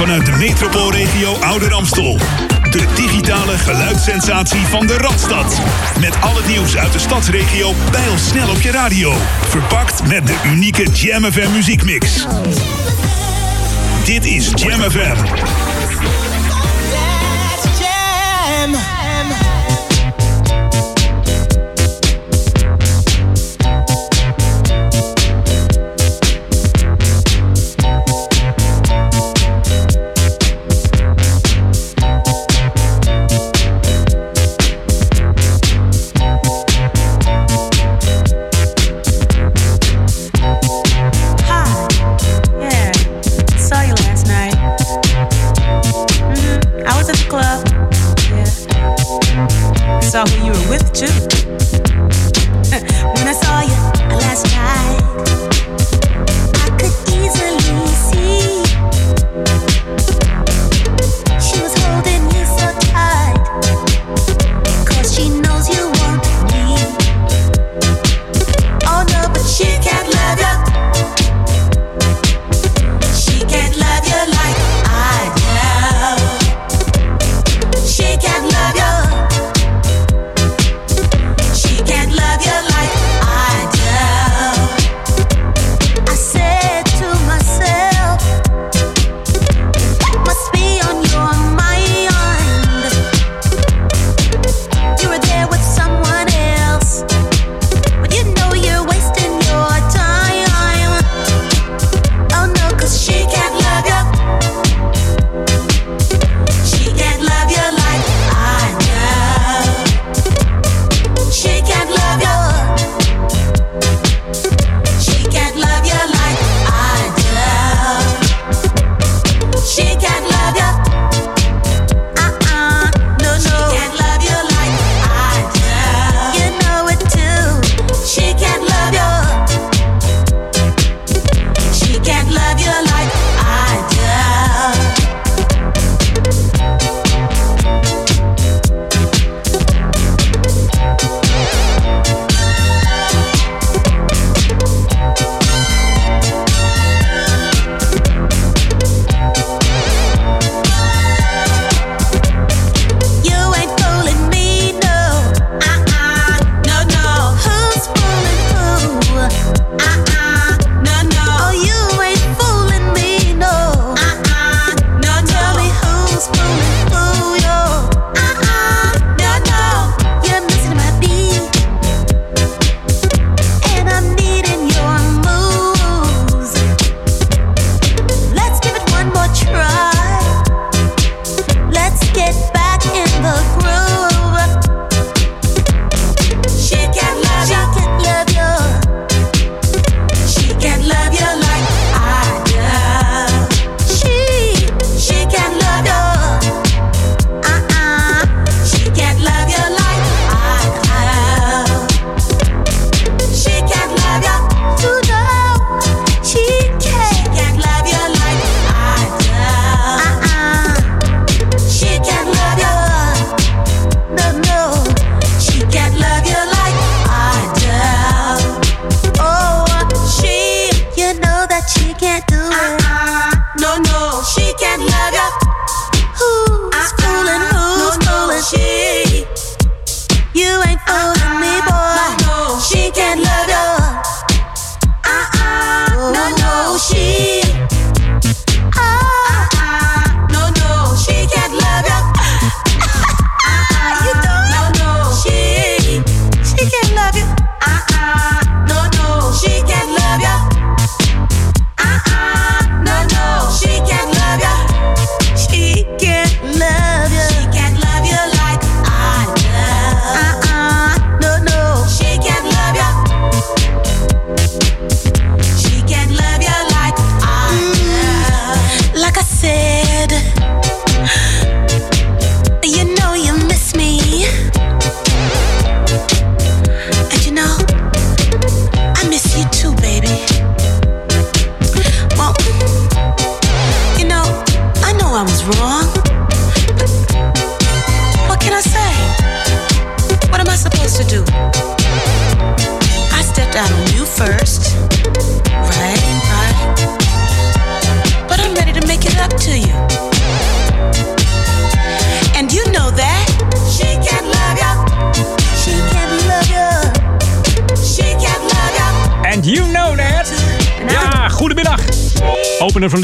vanuit de metropoolregio Ouder Amstel. De digitale geluidssensatie van de Radstad. Met al het nieuws uit de stadsregio bij snel op je radio. Verpakt met de unieke Jam FM muziekmix. Dit is Jam FM.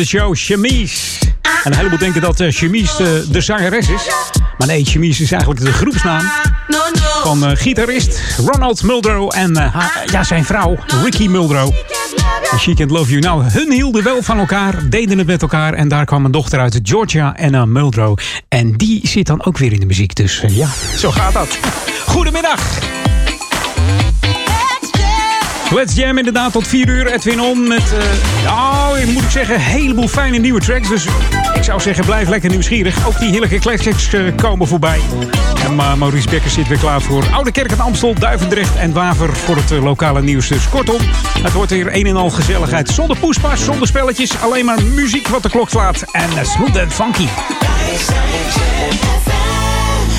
Show, Chemise. En een heleboel denken dat uh, Chemise de, de, zangeres is. Maar nee, Chemise is eigenlijk de groepsnaam van uh, gitarist Ronald Muldrow en ja, zijn vrouw Ricky Muldrow. She Can't Love You. Nou, hun hielden wel van elkaar, deden het met elkaar. En daar kwam een dochter uit, Georgia Anna Muldrow. En die zit dan ook weer in de muziek. Dus ja, zo gaat dat. Goedemiddag. Let's Jam inderdaad tot 4 uur. Edwin On met, uh, nou, moet ik zeggen, een heleboel fijne nieuwe tracks. Dus ik zou zeggen, blijf lekker nieuwsgierig. Ook die heerlijke classics uh, komen voorbij. En uh, Maurice Becker zit weer klaar voor Oude Kerk en Amstel, Duivendrecht en Waver voor het lokale nieuws. Dus kortom, het wordt weer een en al gezelligheid. Zonder poespas, zonder spelletjes, alleen maar muziek wat de klok slaat. En smooth and funky.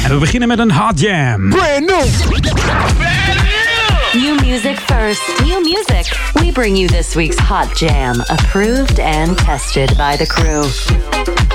En we beginnen met een hot jam. Brand new. New music first. New music. We bring you this week's Hot Jam, approved and tested by the crew.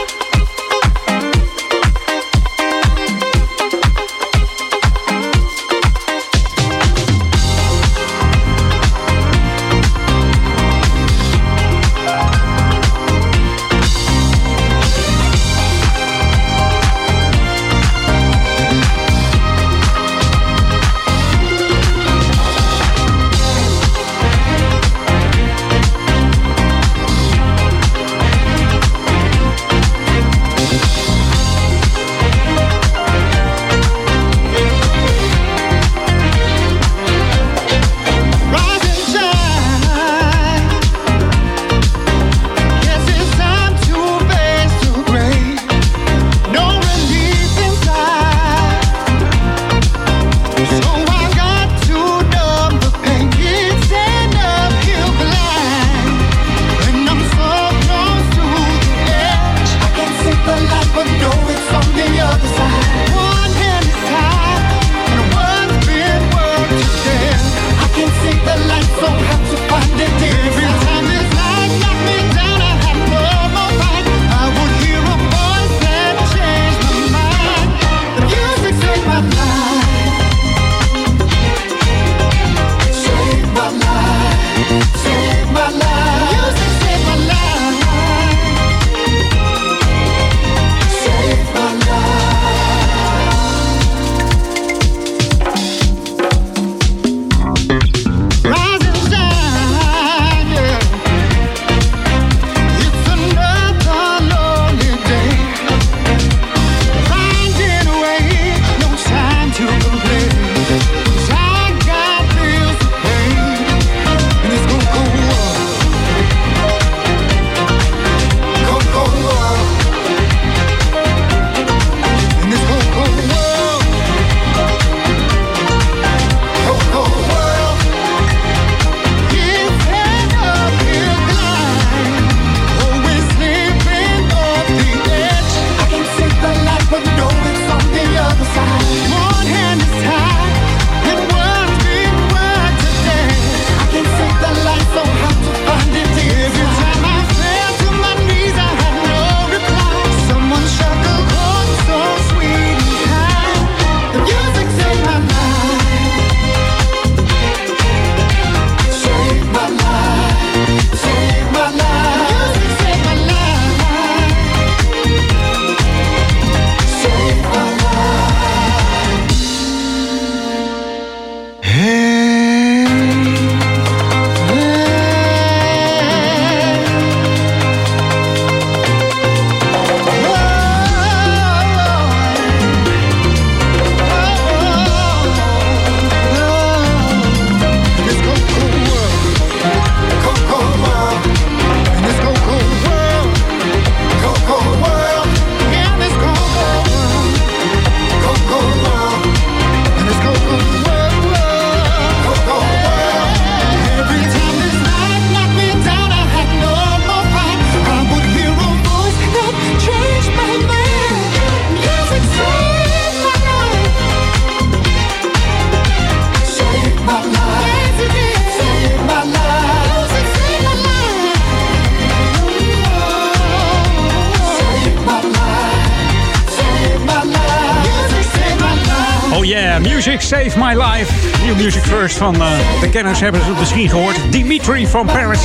First van uh, de kenners hebben ze misschien gehoord. Dimitri from Paris.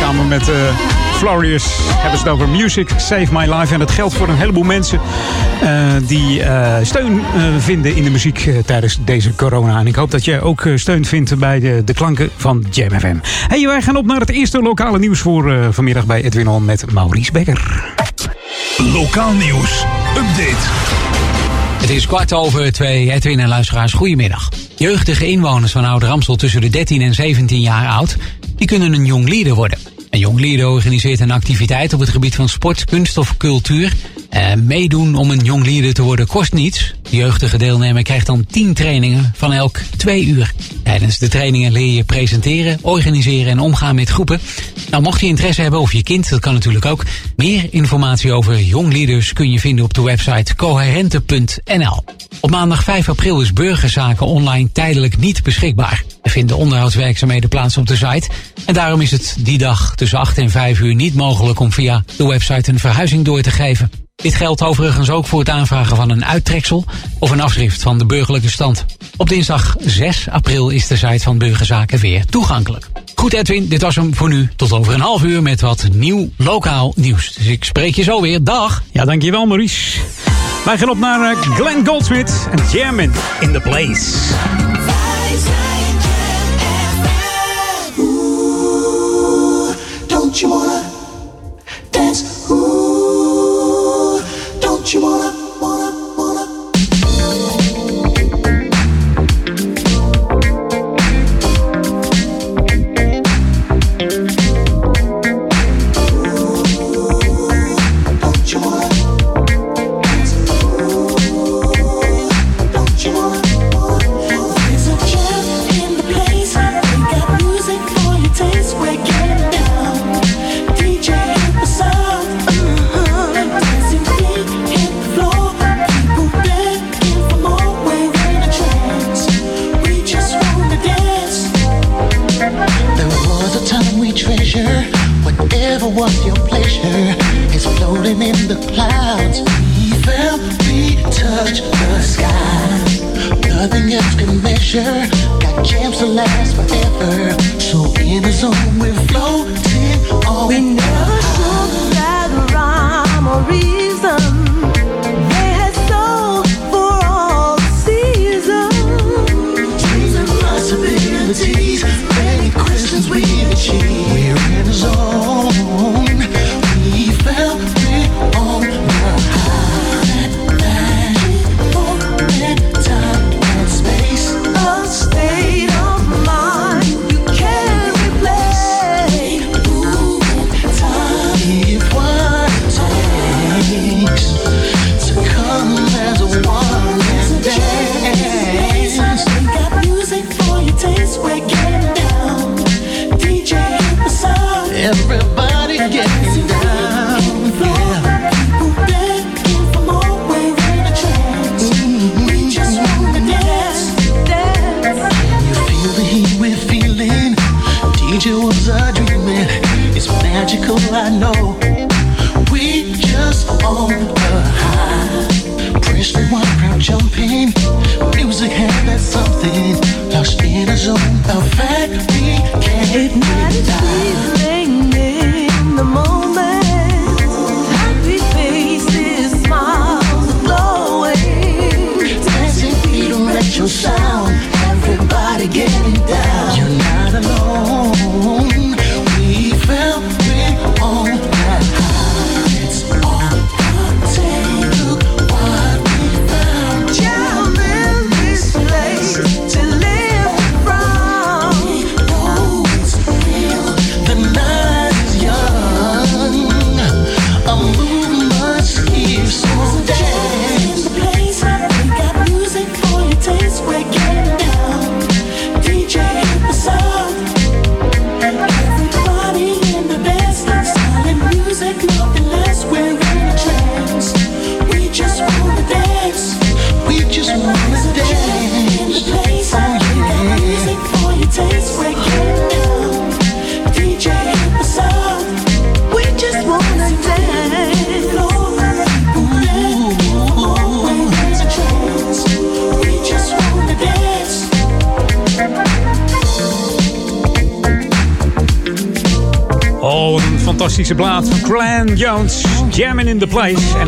Samen met uh, Florius hebben ze het over Music Save My Life. En dat geldt voor een heleboel mensen uh, die uh, steun vinden in de muziek tijdens deze corona. En ik hoop dat jij ook steun vindt bij de, de klanken van Jam FM. Hey, wij gaan op naar het eerste lokale nieuws voor vanmiddag bij Edwin On met Maurice Becker. Lokaal nieuws. Update. Het is kwart over twee. Edwin en luisteraars, goedemiddag. Jeugdige inwoners van Oude Ramsel tussen de 13 en 17 jaar oud... die kunnen een jong leader worden. Een jong leader organiseert een activiteit op het gebied van sport, kunst of cultuur... Uh, meedoen om een jong leader te worden kost niets. De jeugdige deelnemer krijgt dan 10 trainingen van elk 2 uur. Tijdens de trainingen leer je presenteren, organiseren en omgaan met groepen. Nou, mocht je interesse hebben of je kind, dat kan natuurlijk ook. Meer informatie over jong leaders kun je vinden op de website coherente.nl. Op maandag 5 april is burgerzaken online tijdelijk niet beschikbaar. Er vinden onderhoudswerkzaamheden plaats op de site. En daarom is het die dag tussen 8 en 5 uur niet mogelijk om via de website een verhuizing door te geven. Dit geldt overigens ook voor het aanvragen van een uittreksel of een afschrift van de burgerlijke stand. Op dinsdag 6 april is de site van Burgerzaken weer toegankelijk. Goed Edwin, dit was hem voor nu. Tot over een half uur met wat nieuw lokaal nieuws. Dus ik spreek je zo weer. Dag. Ja, dankjewel Maurice. Wij gaan op naar eh, Glenn Goldsmith en Jamming in the Place. don't you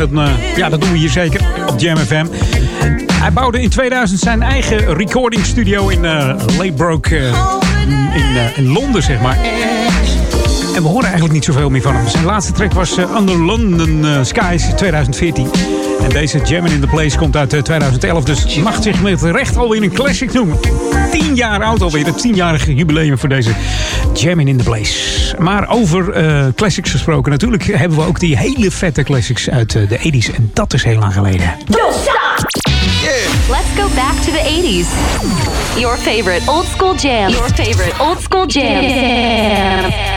Uh, ja, dat doen we hier zeker op Jam FM. Hij bouwde in 2000 zijn eigen recording studio in uh, in, Londen, zeg maar. En we horen eigenlijk niet zoveel meer van hem. Zijn laatste track was Under London Skies 2014. En deze Jammin' in the Place komt uit 2011. Dus mag zich met recht alweer een classic noemen. 10 jaar oud alweer. Het 10-jarige jubileum voor deze Jammin' in the Place. Maar over uh, classics gesproken. Natuurlijk hebben we ook die hele vette classics uit uh, de 80s. En dat is heel lang geleden. Don't stop! Yeah. Let's go back to the 80s. Your favorite old school jam. Your favorite old school jam. jam.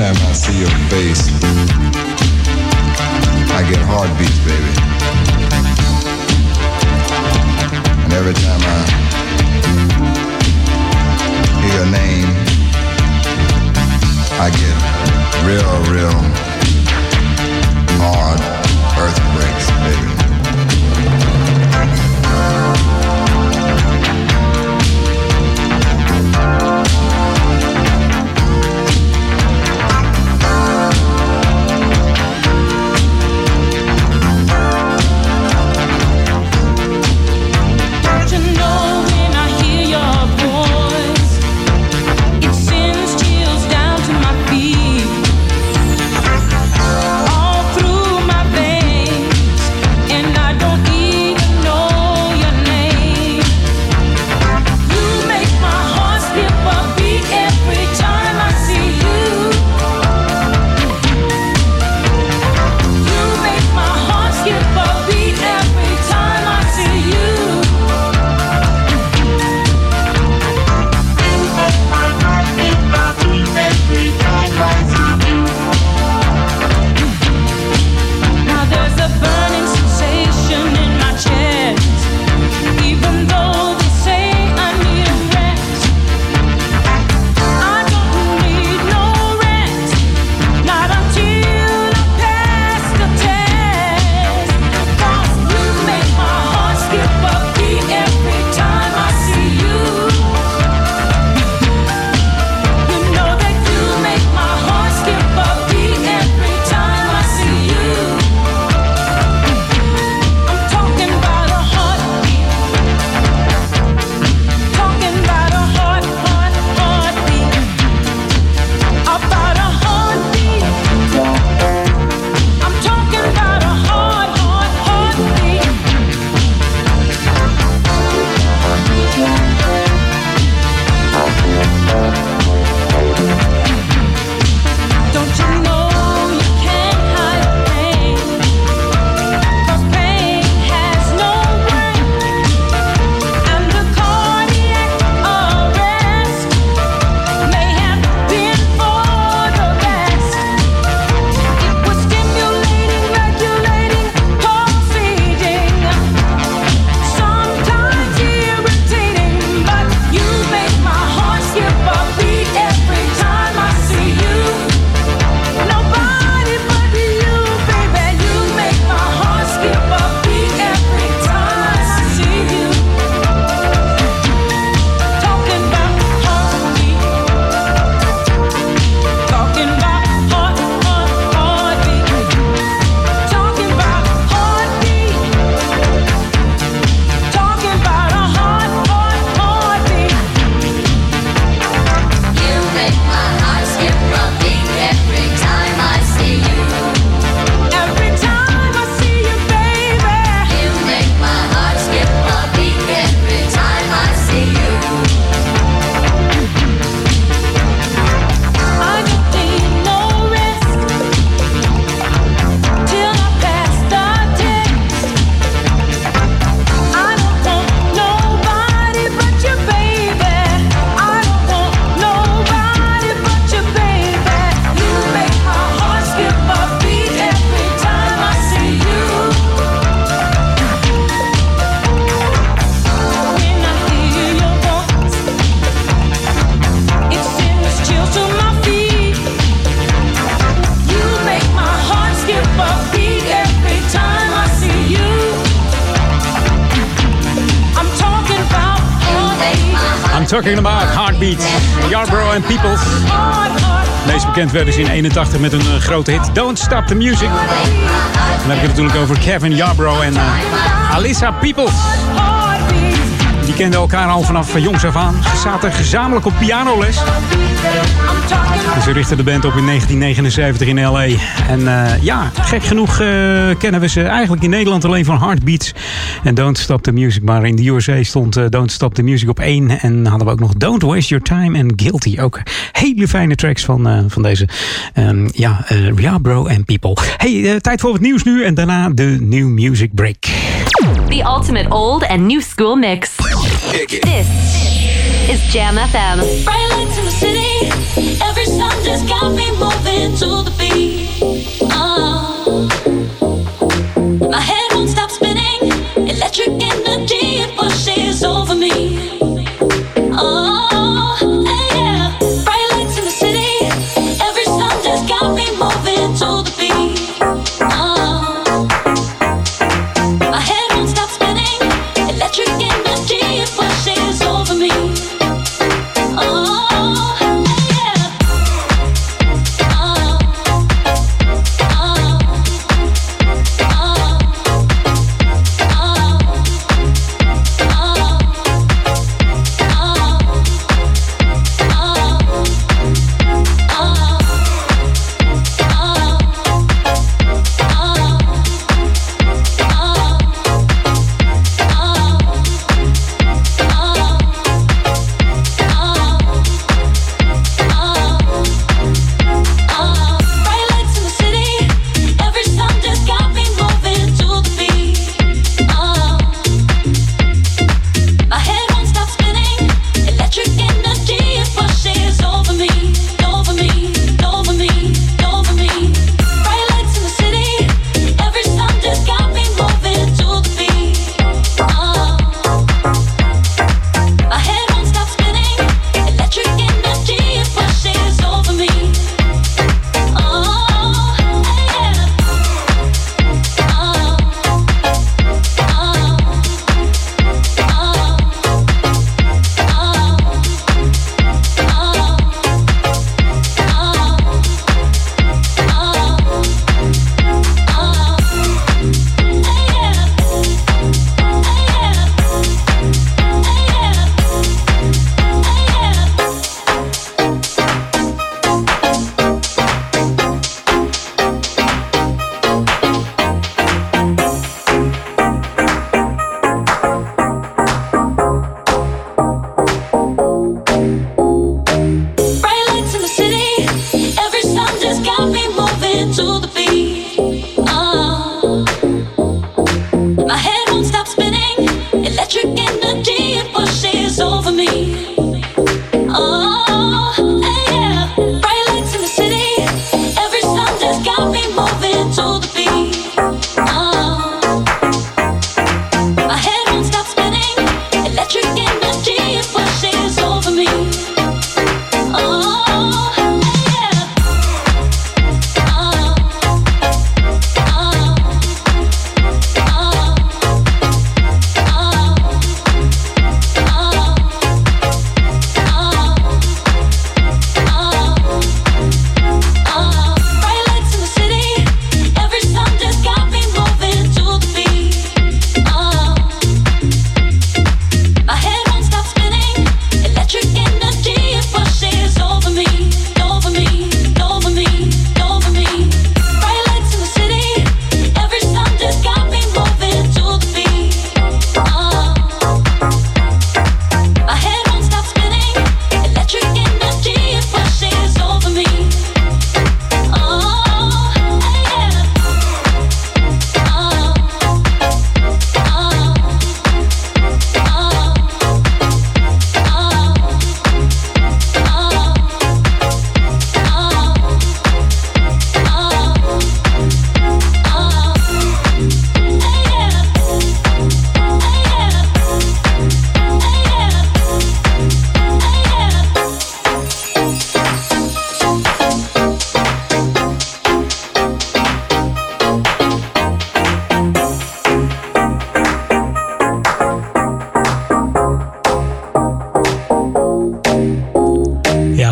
Time I see your face, I get heartbeats, baby. And every time I hear your name, I get real, real hard earthquakes, baby. Talking about Heartbeat. Yarborough and Peoples. Meest bekend werden ze in 81 met een uh, grote hit Don't Stop the Music. Dan heb ik het natuurlijk over Kevin Yarborough en uh, Peoples. Kenden elkaar al vanaf jongs af aan. Ze zaten gezamenlijk op pianoles. En ze richtten de band op in 1979 in L.A. En uh, ja, gek genoeg uh, kennen we ze eigenlijk in Nederland alleen van Heartbeats en Don't Stop the Music. Maar in de USA stond uh, Don't Stop the Music op één. En hadden we ook nog Don't Waste Your Time and Guilty. Ook hele fijne tracks van, van deze um, ja, ja, bro and people. Hey, tijd voor het nieuws nu en daarna de New Music Break. The ultimate old and new school mix. This is Jam FM. Bright lights in the city. Every just got me moving to the beat. Uh, my head won't stop spinning. Electric energy,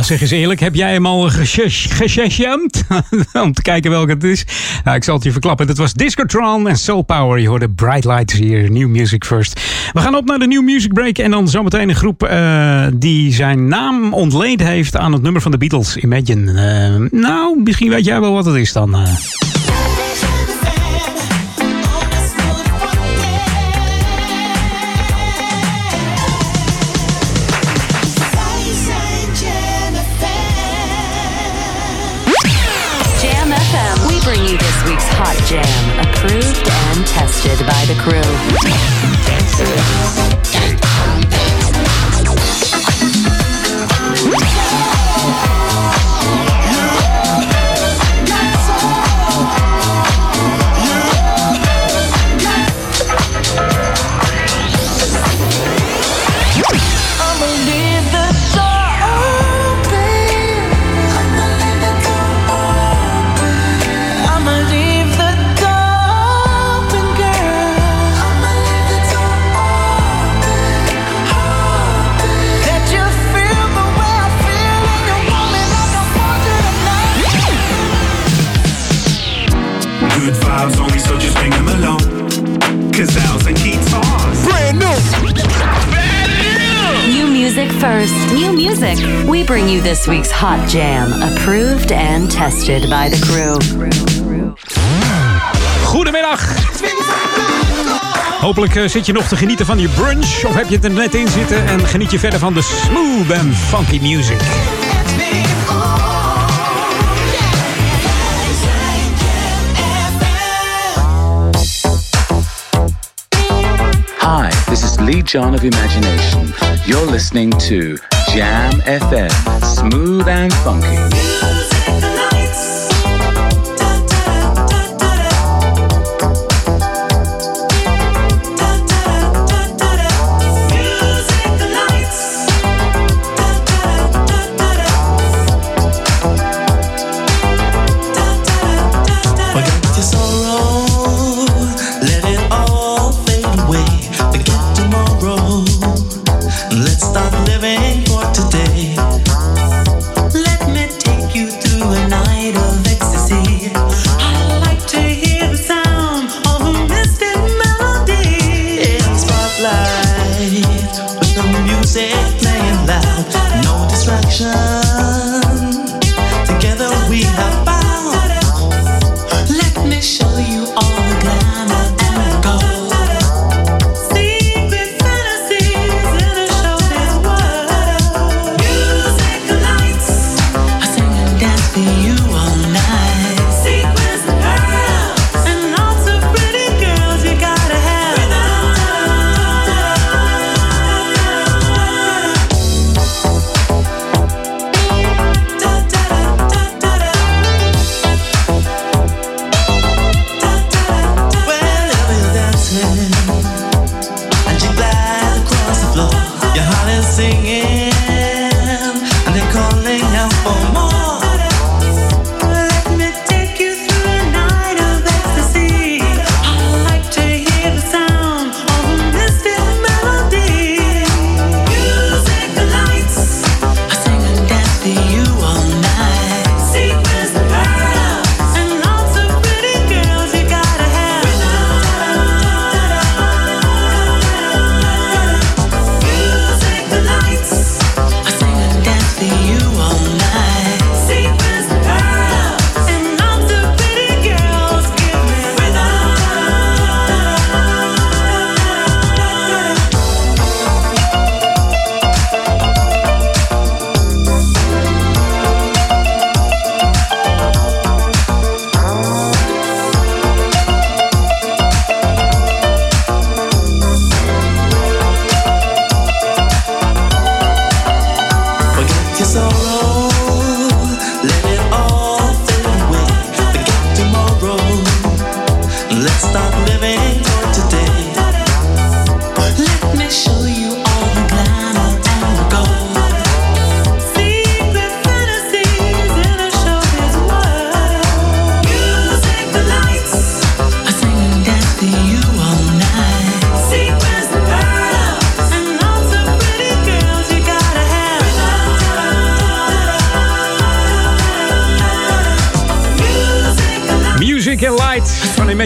zeg eens eerlijk, heb jij hem al gesesjamd? Om te kijken welke het is. Nou, ik zal het je verklappen. Dat was Discotron en Soul Power. Je hoorde Bright Lights hier, New Music First. We gaan op naar de New Music Break. En dan zometeen een groep uh, die zijn naam ontleend heeft aan het nummer van de Beatles, Imagine. Uh, nou, misschien weet jij wel wat het is dan. Uh. Hot Jam, approved and tested by the crew. Goedemiddag. Hopelijk uh, zit je nog te genieten van je brunch of heb je het er net in zitten en geniet je verder van de smooth and funky music. Hi, this is Lee John of Imagination. You're listening to Jam FM, smooth and funky.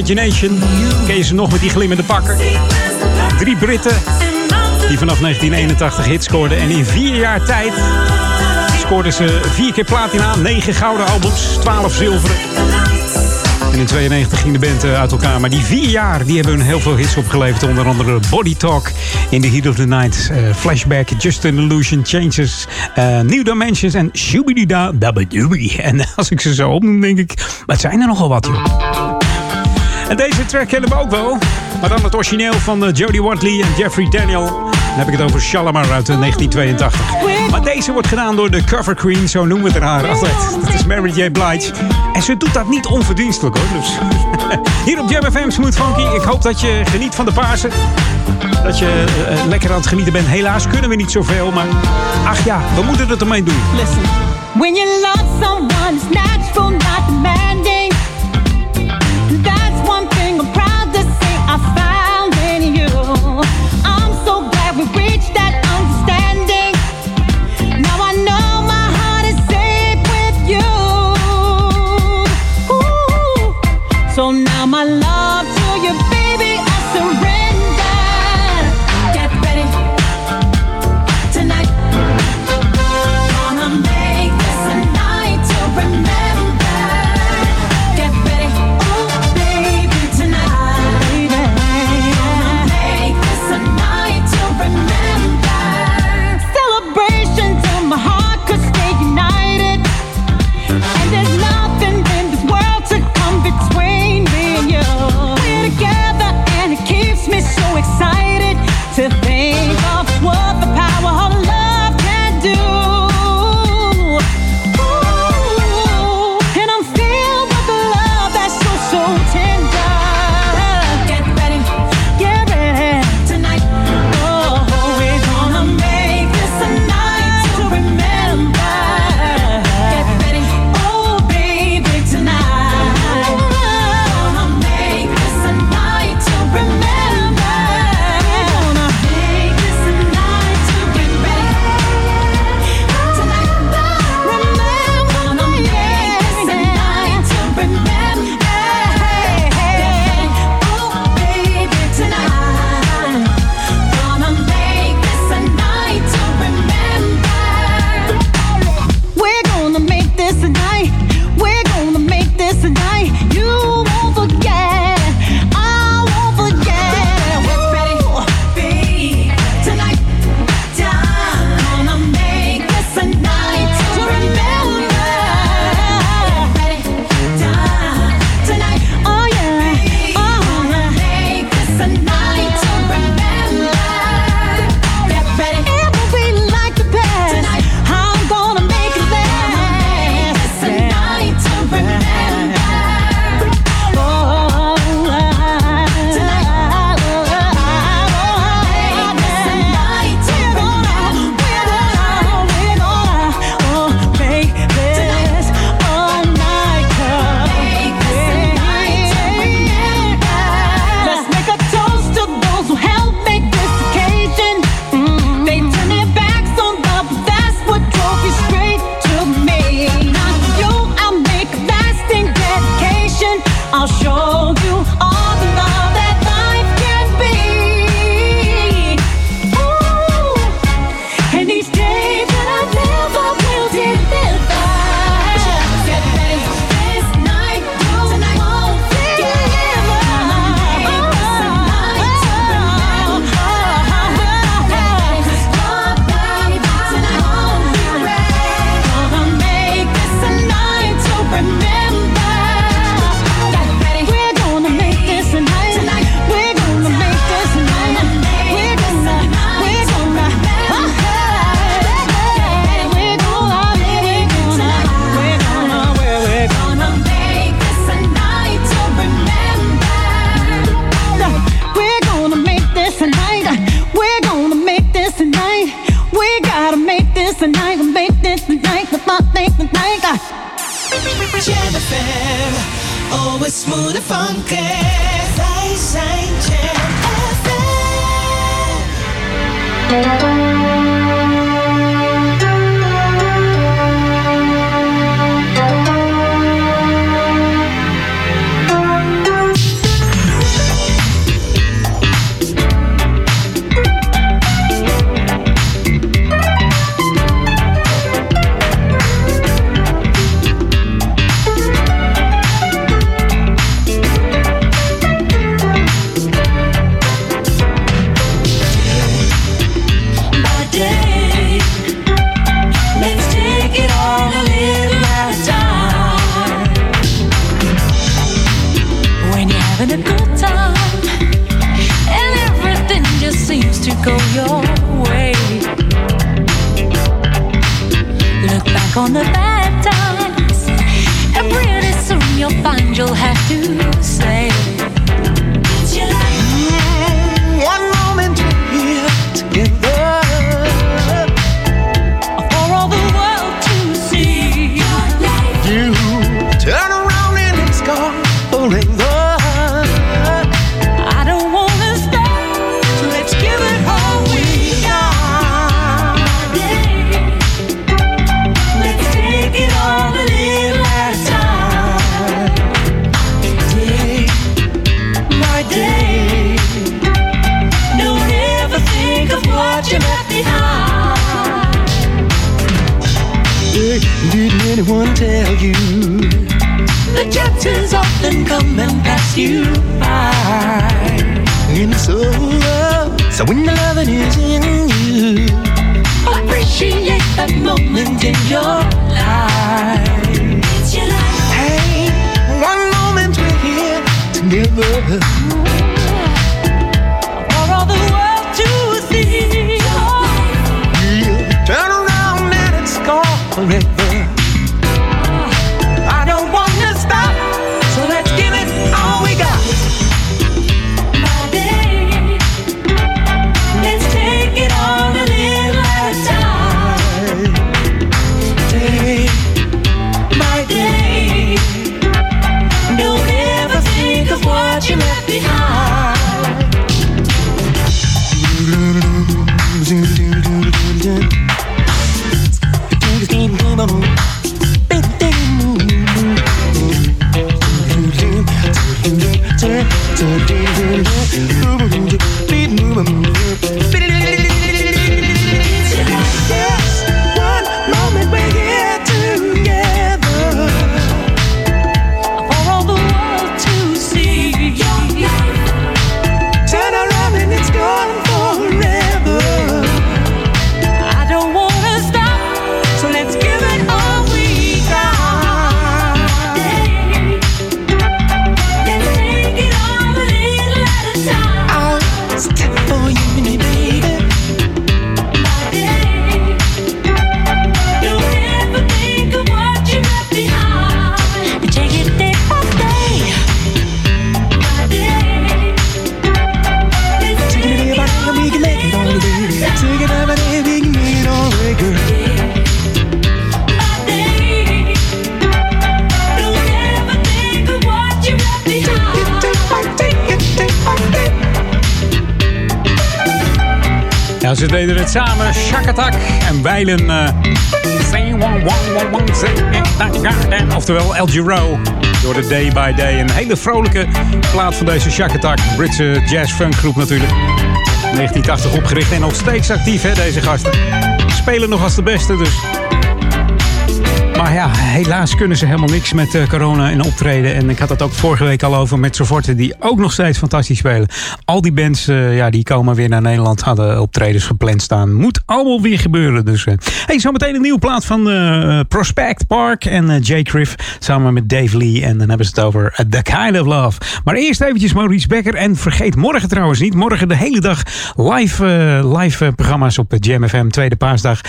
Imagination. Ken ze nog met die glimmende pakken? Drie Britten die vanaf 1981 hits scoorden. En in vier jaar tijd scoorden ze vier keer platina. Negen gouden albums, twaalf zilveren. En in 92 ging de band eh, uit elkaar. Maar die vier jaar die hebben hun heel veel hits opgeleverd. Onder andere Body Talk, In the Heat of the Night, eh, Flashback, Just an Illusion, Changes, uh, New Dimensions en Shubidida Dabadubi. En als ik ze zo opnoem, denk ik, wat zijn er nogal wat, joh. Deze track kennen we ook wel. Maar dan het origineel van eh, Jody Watley en Jeffrey Daniel. Dan heb ik het over Shalamar uit eh, 1982. Maar deze wordt gedaan door de cover queen, zo noemen we het haar altijd. Dat is Mary J. Blige. En ze doet dat niet onverdienstelijk hoor. Dus. Hier op Jam FM Smooth Funky. Ik hoop dat je geniet van de paarse, Dat je eh, lekker aan het genieten bent. Helaas kunnen we niet zoveel, maar ach ja, we moeten het ermee doen. Listen. When you love someone, it's By Day. Een hele vrolijke plaat van deze Shakatak. Britse jazz-funk groep natuurlijk. 1980 opgericht en nog steeds actief, hè, deze gasten. Spelen nog als de beste, dus. Maar ja, helaas kunnen ze helemaal niks met eh, corona en optreden. En ik had het ook vorige week al over met Soforten, die ook nog steeds fantastisch spelen. Al die bands, eh, ja, die komen weer naar Nederland, hadden optredens gepland staan. Moet allemaal weer gebeuren. Dus, eh. hey, zometeen een nieuwe plaat van eh, Prospect Park en Jay Criff samen met Dave Lee. En dan hebben ze het over The Kind of Love. Maar eerst eventjes Maurice Becker. En vergeet morgen trouwens niet, morgen de hele dag live, live programma's op Jam FM, tweede paasdag.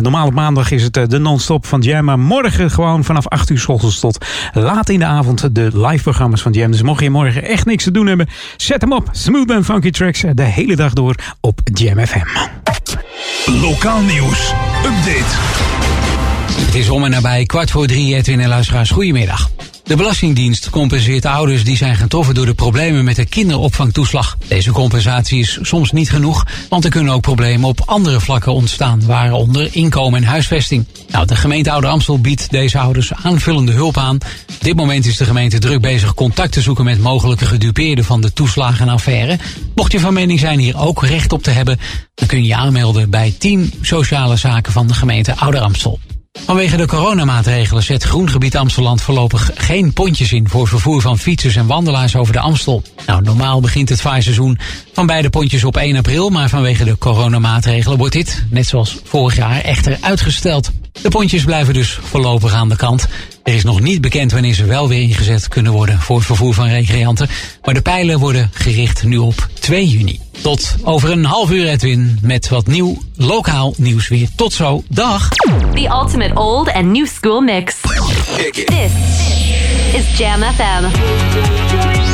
Normaal op maandag is het de non-stop van Jam, maar morgen gewoon vanaf 8 uur s ochtends tot laat in de avond de live programma's van Jam. Dus mocht je morgen echt niks te doen hebben, zet hem op. Smooth and funky tracks eh, de hele dag door op Jam FM. Lokaal nieuws. Update. Het is om en nabij kwart voor drie, Edwin en luisteraars. Goedemiddag. De Belastingdienst compenseert ouders die zijn getroffen door de problemen met de kinderopvangtoeslag. Deze compensatie is soms niet genoeg, want er kunnen ook problemen op andere vlakken ontstaan, waaronder inkomen en huisvesting. Nou, de gemeente Ouder Amstel biedt deze ouders aanvullende hulp aan. Op dit moment is de gemeente druk bezig contact te zoeken met mogelijke gedupeerden van de toeslagenaffaire. Mocht je van mening zijn hier ook recht op te hebben, dan kun je je aanmelden bij 10 sociale zaken van de gemeente Ouder Amstel. Vanwege de coronamaatregelen zet Groengebied Amsteland voorlopig geen pontjes in voor vervoer van fietsers en wandelaars over de Amstel. Nou, normaal begint het vaarseizoen van beide pontjes op 1 april, maar vanwege de coronamaatregelen wordt dit, net zoals vorig jaar, echter uitgesteld. De pontjes blijven dus voorlopig aan de kant. Er is nog niet bekend wanneer ze wel weer ingezet kunnen worden voor het vervoer van recreanten. Maar de pijlen worden gericht nu op 2 juni. Tot over een half uur Edwin met wat nieuw lokaal nieuws weer. Tot zo, dag! The ultimate old and new school mix. This is Jam FM.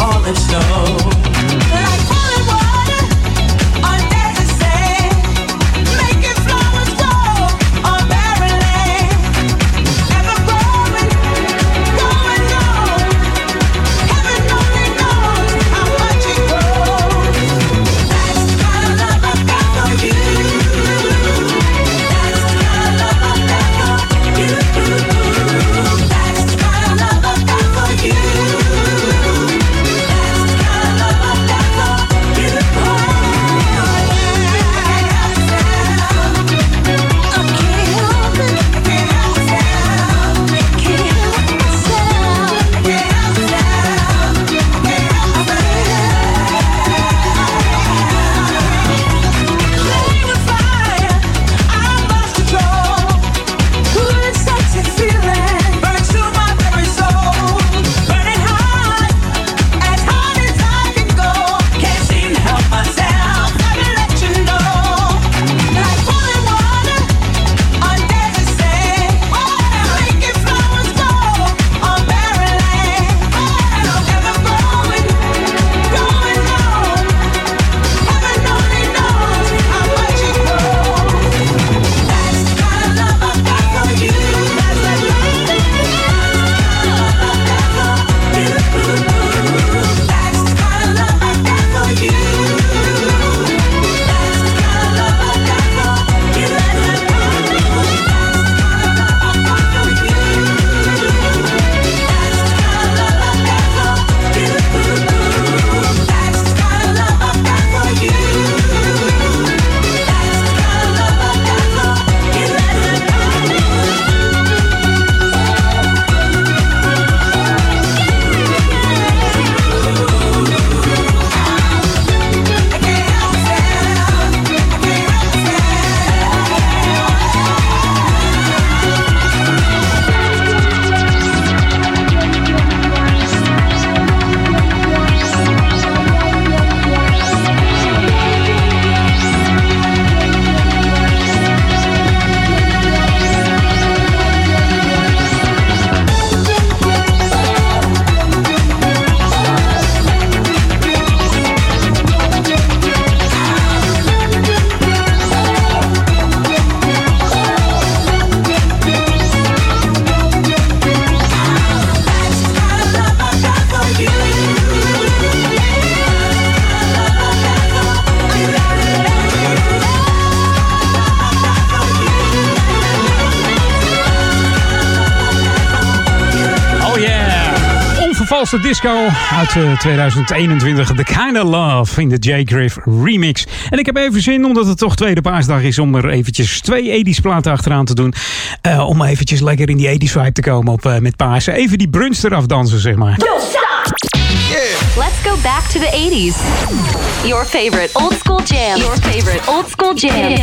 all is so. Onvervalste disco uit eh, 2021. The Kind of Love in de J. Griff remix. En ik heb even zin, omdat het toch tweede paasdag is, om er eventjes twee 80s platen achteraan te doen. Eh, om eventjes lekker in die 80s vibe te komen op, eh, met Pasen. Even die brunch eraf dansen, zeg maar. Let's go back to the 80s. Your favorite old school jam. Your favorite old school jam.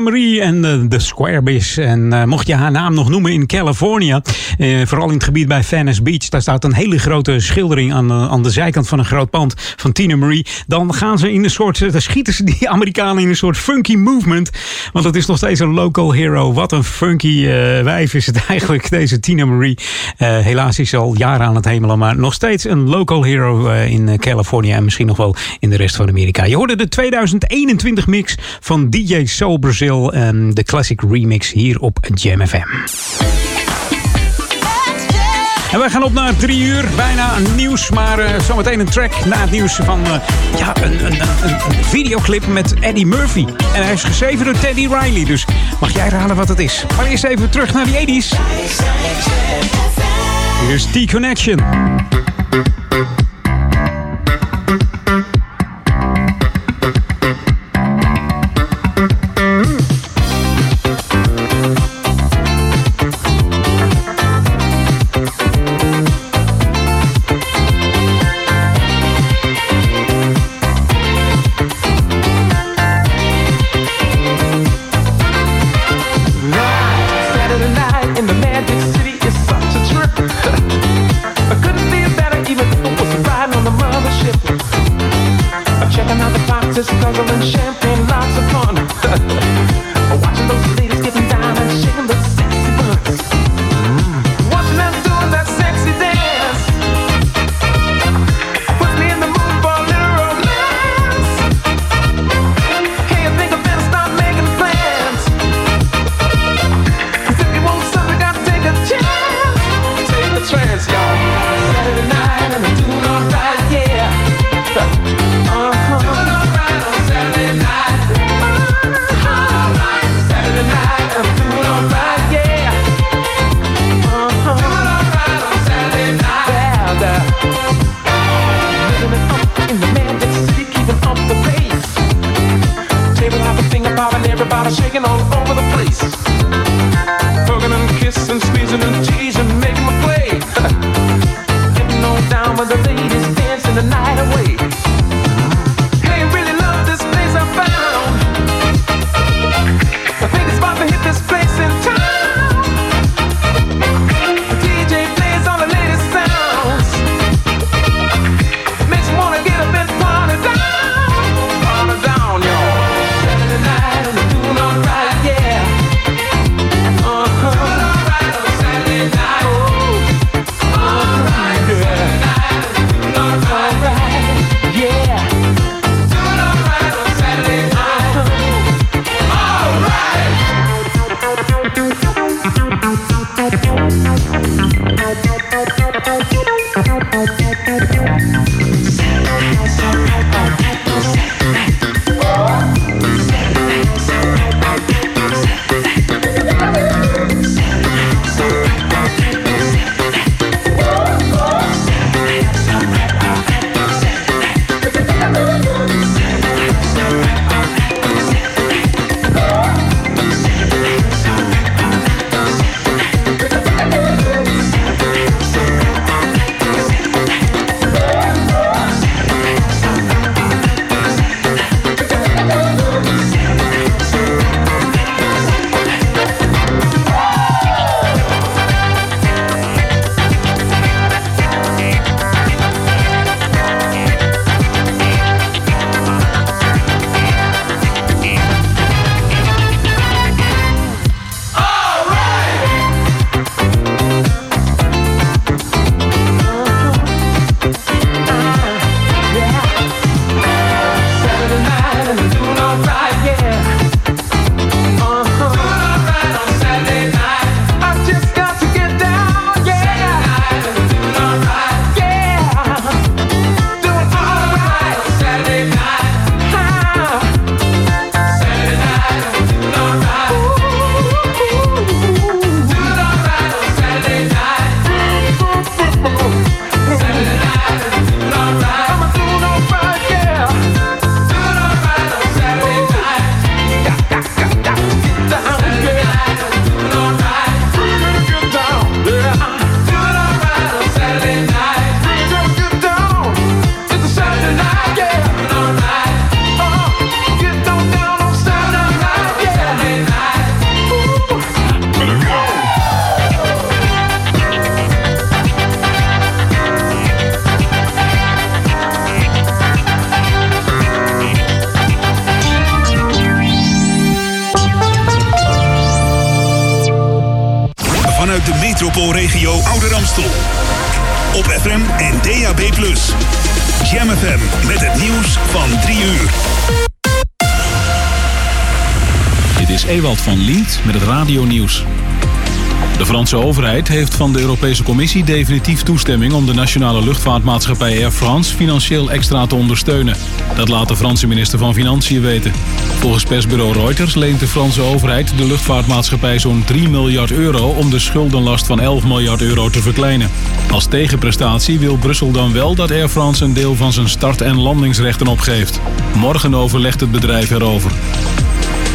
Waylon, Tina Marie en eh, de En eh, mocht je haar naam nog noemen in California, eh, vooral in het gebied bij Venice Beach, daar staat een hele grote schildering aan, aan de zijkant van een groot pand van Tina Marie. Dan gaan ze in een soort, eh, dan schieten ze die Amerikanen in een soort funky movement. Want het is nog steeds een local hero. Wat een funky wijf is het eigenlijk, deze Tina Marie. Helaas is ze al jaren aan het hemelen, maar nog steeds een local hero in California en misschien nog wel in de rest van Amerika. Je hoorde de 2021 mix van DJ Soul Brazil en de classic remix hier op Jam FM. En wij gaan op naar drie uur, bijna nieuws, maar eh, zometeen een track na het nieuws van eh, ja, een, een, een, videoclip met Eddie Murphy. En hij is geschreven door Teddy Riley, dus mag jij raden wat het is. Maar eerst even terug naar die 80s. Hier is T-Connection. Franse overheid heeft van de Europese Commissie definitief toestemming om de nationale luchtvaartmaatschappij Air France financieel extra te ondersteunen. Dat laat de Franse minister van Financiën weten. Volgens persbureau Reuters leent de Franse overheid de luchtvaartmaatschappij zo'n 3 miljard euro om de schuldenlast van 11 miljard euro te verkleinen. Als tegenprestatie wil Brussel dan wel dat Air France een deel van zijn start- en landingsrechten opgeeft. Morgen overlegt het bedrijf erover.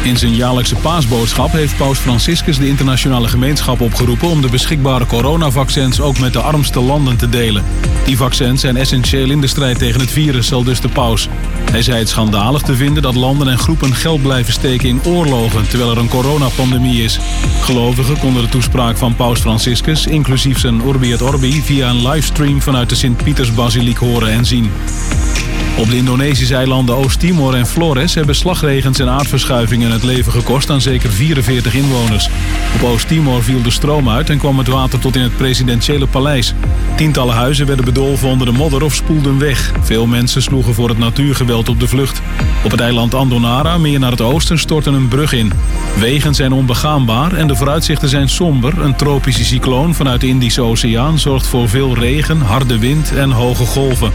In zijn jaarlijkse paasboodschap heeft paus Franciscus de internationale gemeenschap opgeroepen om de beschikbare coronavaccins ook met de armste landen te delen. Die vaccins zijn essentieel in de strijd tegen het virus, zal dus de paus. Hij zei het schandalig te vinden dat landen en groepen geld blijven steken in oorlogen terwijl er een coronapandemie is. Gelovigen konden de toespraak van paus Franciscus, inclusief zijn Urbi et Orbi, via een livestream vanuit de Sint-Pietersbasiliek horen en zien. Op de Indonesische eilanden Oost-Timor en Flores hebben slagregens en aardverschuivingen het leven gekost aan zeker 44 inwoners. Op Oost-Timor viel de stroom uit en kwam het water tot in het presidentiële paleis. Tientallen huizen werden bedolven onder de modder of spoelden weg. Veel mensen sloegen voor het natuurgeweld op de vlucht. Op het eiland Andonara, meer naar het oosten, stortte een brug in. Wegen zijn onbegaanbaar en de vooruitzichten zijn somber. Een tropische cycloon vanuit de Indische Oceaan zorgt voor veel regen, harde wind en hoge golven.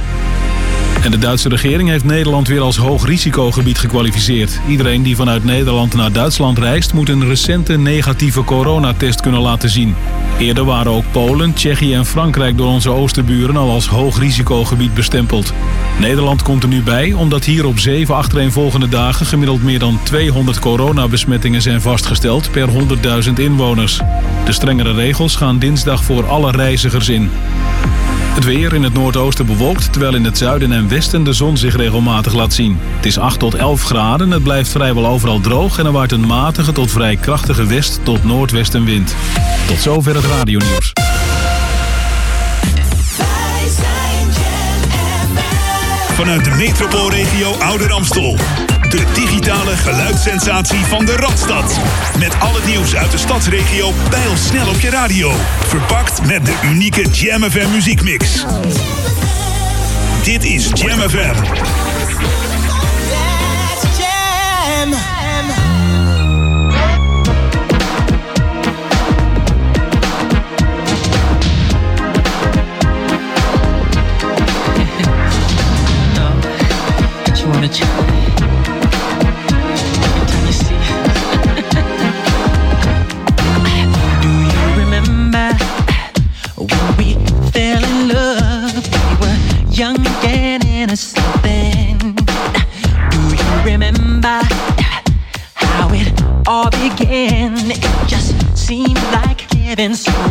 En de Duitse regering heeft Nederland weer als hoog risicogebied gekwalificeerd. Iedereen die vanuit Nederland naar Duitsland reist... moet een recente negatieve coronatest kunnen laten zien. Eerder waren ook Polen, Tsjechië en Frankrijk door onze oosterburen... al als hoog risicogebied bestempeld. Nederland komt er nu bij omdat hier op zeven achtereenvolgende dagen... gemiddeld meer dan 200 coronabesmettingen zijn vastgesteld per 100.000 inwoners. De strengere regels gaan dinsdag voor alle reizigers in. Het weer in het noordoosten bewolkt, terwijl in het zuiden en westen de zon zich regelmatig laat zien. Het is 8 tot 11 graden, het blijft vrijwel overal droog en er waait een matige tot vrij krachtige west- tot noordwestenwind. Tot zover het radionieuws. Vanuit de metropoolregio Ouder Amstel. De digitale geluidssensatie van de Radstad. Met al het nieuws uit de stadsregio pijl snel op je radio. Verpakt met de unieke Jam FM muziekmix. Dit is Jam FM. been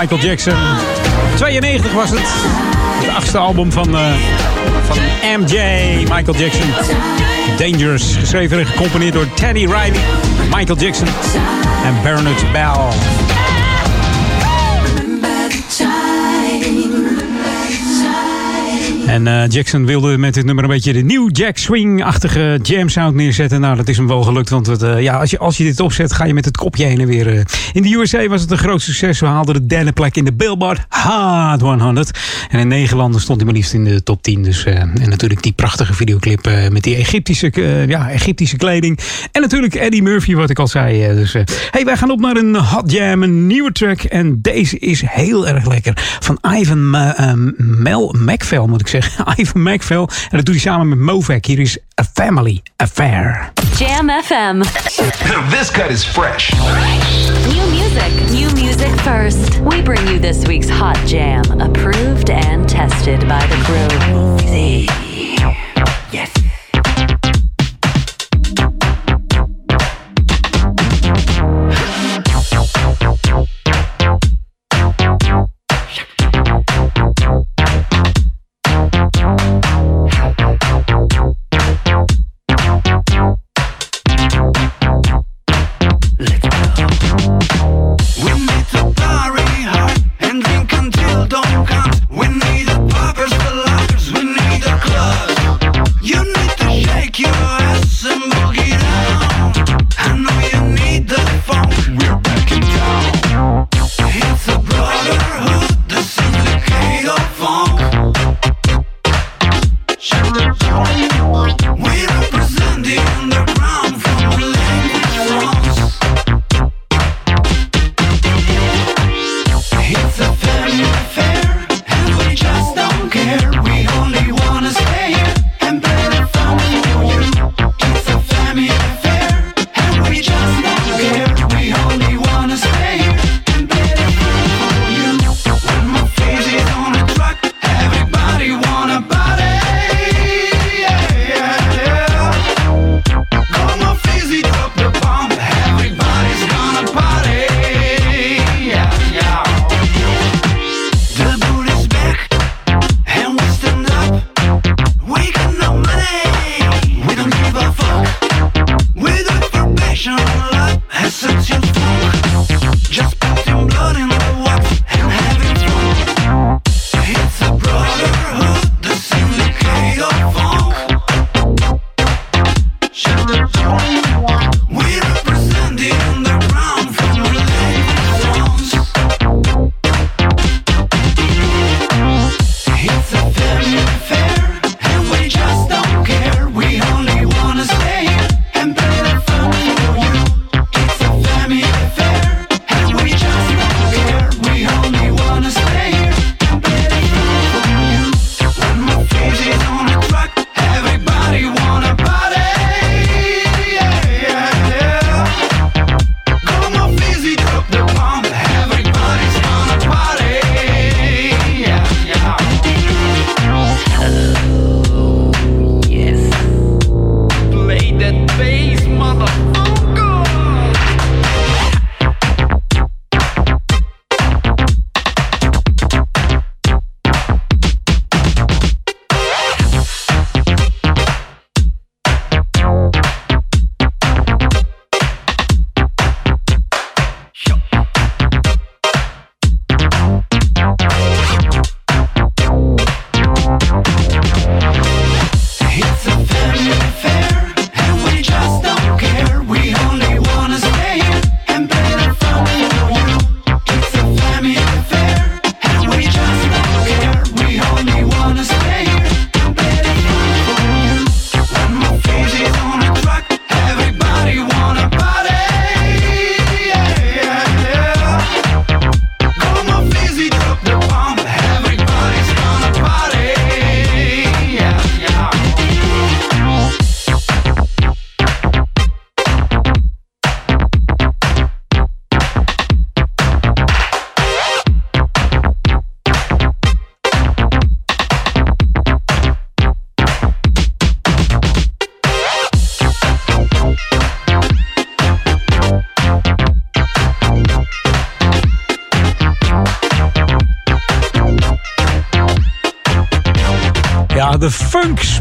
Michael Jackson. 92 was het. Het achtste album van, eh, van MJ, Michael Jackson. Dangerous, geschreven en gecomponeerd door Teddy Riley, Michael Jackson en Bernard Bell. En eh, Jackson wilde met dit nummer een beetje de nieuw Jack Swing-achtige jam sound neerzetten. Nou, dat is hem wel gelukt. Want het, eh, ja, als, je, als je dit opzet, ga je met het kopje heen en weer. In de USA was het een groot succes. We haalden de derde plek in de Billboard Hot 100. En in negen landen stond hij maar liefst in de top 10. Dus, eh, en natuurlijk die prachtige videoclip eh, met die Egyptische, eh, ja, Egyptische kleding. En natuurlijk Eddie Murphy, wat ik al zei. eh. dus, eh, hey, wij gaan op naar een Hot Jam, een nieuwe track. En deze is heel erg lekker. Van Ivan Ma- eh, Mel McVell, moet ik zeggen. Ivan McVell. En dat doet hij samen met Movac. Hier is A Family Affair. Jam FM. This cut is fresh. New music, new music first. We bring you this week's Hot Jam, approved and tested by the crew. Yes.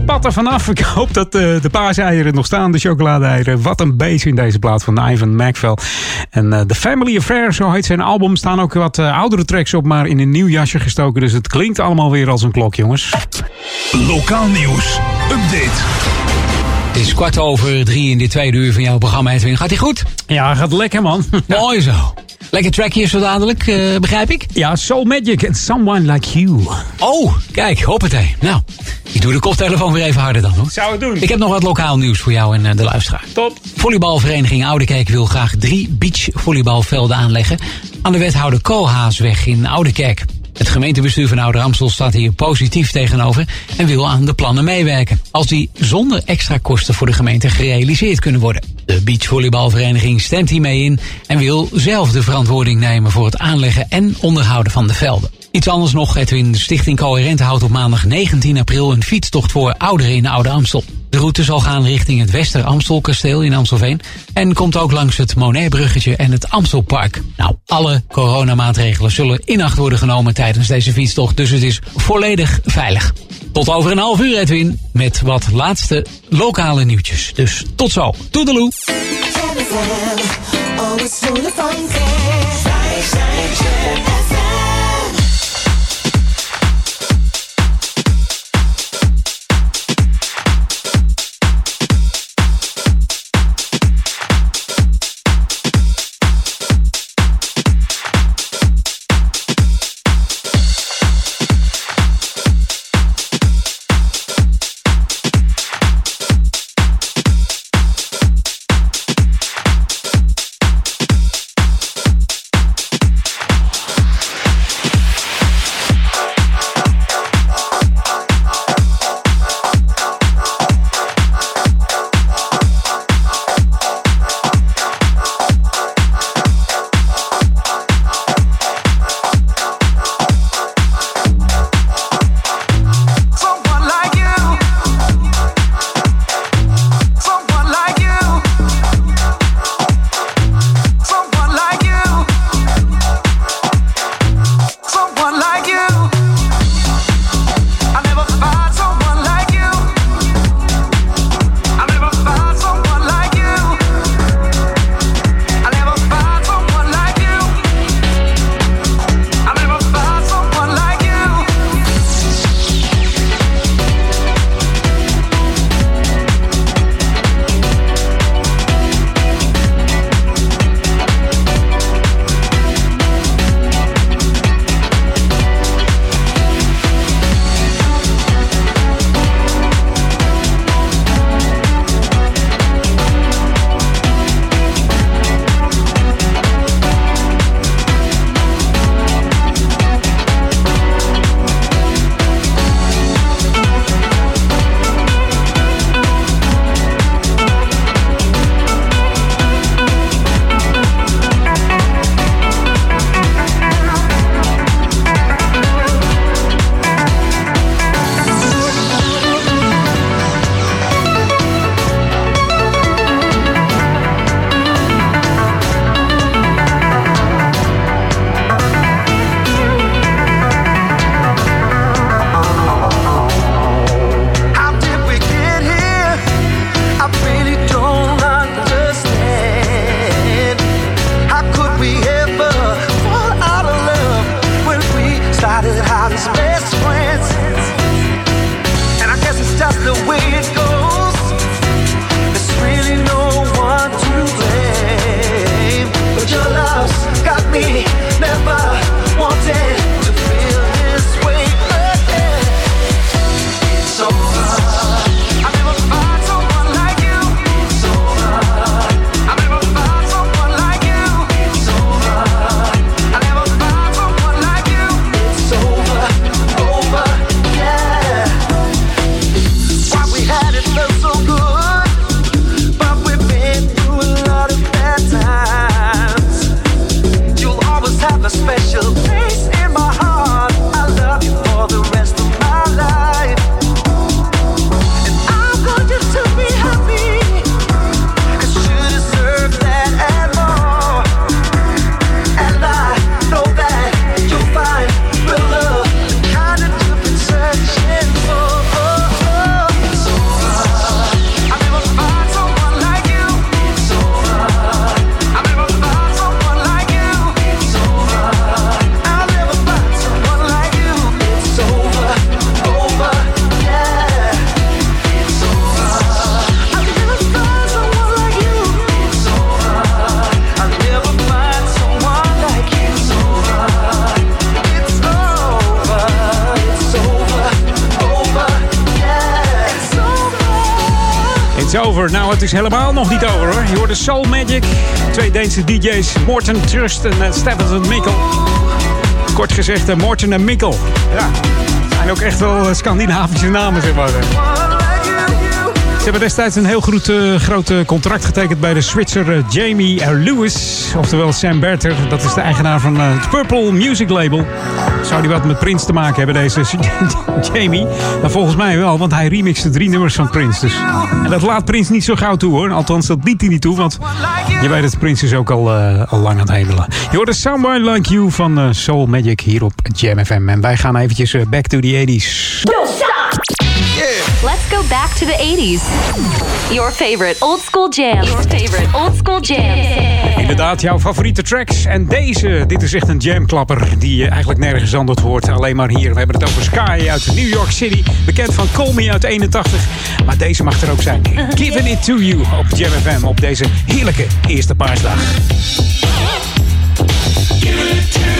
Spat er vanaf. Ik hoop dat eh, de paaseieren nog staan, de chocolade-eieren. Wat een beest in deze plaat van Ivan McVell. En eh, The Family Affair, zo heet zijn album, staan ook wat eh, oudere tracks op, maar in een nieuw jasje gestoken. Dus het klinkt allemaal weer als een klok, jongens. Lokaal nieuws. Update. Het is kwart over drie in dit tweede uur van jouw programma, Edwin. Gaat hij goed? Ja, gaat lekker, man. Mooi zo. Lekker trackje zo dadelijk, eh, begrijp ik? Ja, Soul Magic and Someone Like You. Oh, kijk, hoppatee. Nou, doe de koptelefoon weer even harder dan, hoor. Zou het doen. Ik heb nog wat lokaal nieuws voor jou en eh, de luisteraar. Top. Volleybalvereniging Oudekerk wil graag drie beachvolleybalvelden aanleggen aan de wethouder Koolhaasweg in Oudekerk. Het gemeentebestuur van Ouder Amstel staat hier positief tegenover en wil aan de plannen meewerken. Als die zonder extra kosten voor de gemeente gerealiseerd kunnen worden. De beachvolleybalvereniging stemt hiermee in en wil zelf de verantwoording nemen voor het aanleggen en onderhouden van de velden. Iets anders nog, Edwin. De Stichting Coherente houdt op maandag 19 april een fietstocht voor ouderen in Oude Amstel. De route zal gaan richting het Wester Amstelkasteel in Amstelveen. En komt ook langs het Monetbruggetje en het Amstelpark. Nou, alle coronamaatregelen zullen in acht worden genomen tijdens deze fietstocht. Dus het is volledig veilig. Tot over een half uur, Edwin, met wat laatste lokale nieuwtjes. Dus tot zo. Toedeloe. Het is helemaal nog niet over hoor. Je hoort de Soul Magic. Twee Deense DJ's, Morten Trust en uh, Stefan Mikkel. Kort gezegd, uh, Morten en Mikkel. Ja, zijn ook echt wel Scandinavische namen, zeg maar. Hebben destijds een heel groot, uh, contract getekend bij de Zwitser uh, Jamie Lewis. Oftewel Sam Berter. Dat is de eigenaar van het Purple Music Label. Zou die wat met Prince te maken hebben, deze Jamie? Nou, volgens mij wel, want hij remixte drie nummers van Prince. Dus. En dat laat Prince niet zo gauw toe hoor. Althans, dat liet hij niet toe, want je weet het, Prince is ook al, al lang aan het hemelen. Je hoort de Like You van Soul Magic hier op Jam FM. En wij gaan eventjes back to the 80s. Let's go back to the 80s. Your favorite old school jam. Your favorite old school jam. Inderdaad, jouw favoriete tracks. En deze, dit is echt een jamklapper die je eigenlijk nergens anders hoort. Alleen maar hier. We hebben het over Sky uit New York City. Bekend van Call Me uit 81. Maar deze mag er ook zijn. Giving It To You op Jam FM op deze heerlijke eerste paasdag. Give it to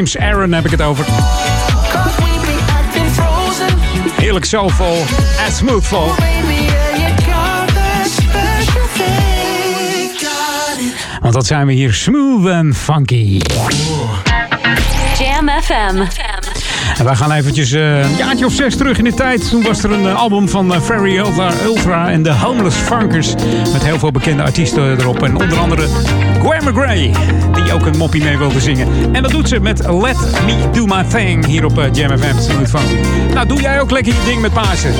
James Aaron heb ik het over. Heerlijk soulful en smoothful. Want dat zijn we hier smooth en funky. Jam FM. En wij gaan eventjes eh, een jaartje of zes terug in de tijd. Toen was er een eh, album van uh, Ferry Ultra, Ultra en de Homeless Funkers. Met heel veel bekende artiesten erop. En onder andere Gwen McGray, die ook een moppie mee wilde zingen. En dat doet ze met Let Me Do My Thing hier op eh, Jam FM. Nou, doe jij ook lekker je ding met Pasen.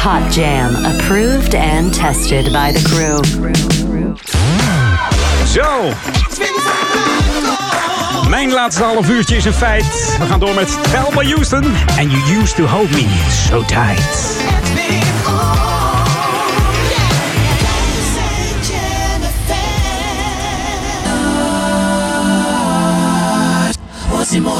Hot Jam, approved and tested by the crew. Zo. Mijn laatste half uurtje is een feit. We gaan door met Thelma Houston. And you used to hold me so tight. Was immer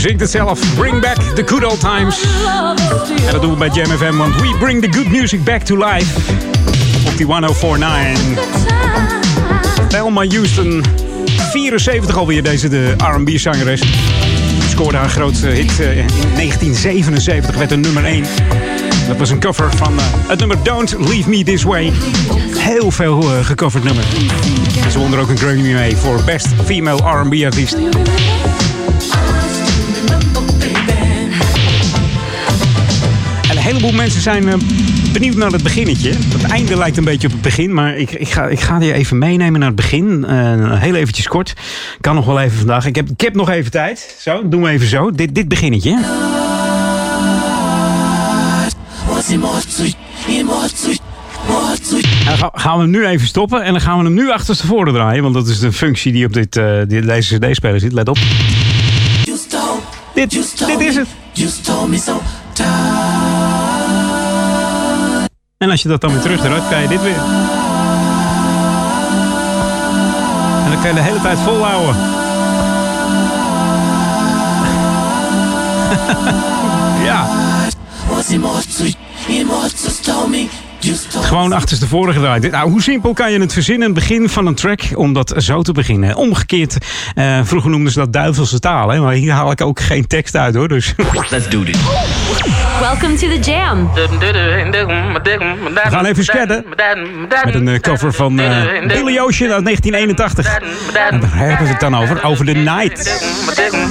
zingt het zelf. Bring back the good old times. En dat doen we bij Jam FM, want we bring the good music back to life. Op die 1049. Thelma Houston. 74 alweer deze de R&B-zangeres. Scoorde haar grootste hit eh, in 1977. Werd een nummer 1. Dat was een cover van eh, het nummer Don't Leave Me This Way. Heel veel eh, gecoverd nummer. Ze won er ook een Grammy mee voor Best Female R&B Artiest. Heleboel mensen zijn eh, benieuwd naar het beginnetje. Het einde lijkt een beetje op het begin, maar ik, ik, ga, ik ga even meenemen naar het begin. Eh, heel eventjes kort. Kan nog wel even vandaag. Ik heb, nog even tijd. Zo, doen we even zo. Dit, dit beginnetje. Ga- gaan we hem nu even stoppen en dan gaan we hem nu achterstevoren draaien. Want dat is de functie die op dit, eh, dit, deze CD-speler zit. Let op. Dit, dit is het. En als je dat dan weer terugdraait, krijg je dit weer. En dan kan je de hele tijd volhouden. ja. Gewoon achterstevoren gedraaid. Dit- Nou, hoe simpel kan je het verzinnen? Het begin van een track om dat zo te beginnen. Omgekeerd, eh, vroeger noemden ze dat duivelse taal. Hè? Maar hier haal ik ook geen tekst uit hoor. Dus. Let's do this. Welcome to the Jam. We gaan even scannen. Met een eh, cover van eh Billy uit 1981. En daar hebben we het dan over. Over The Night.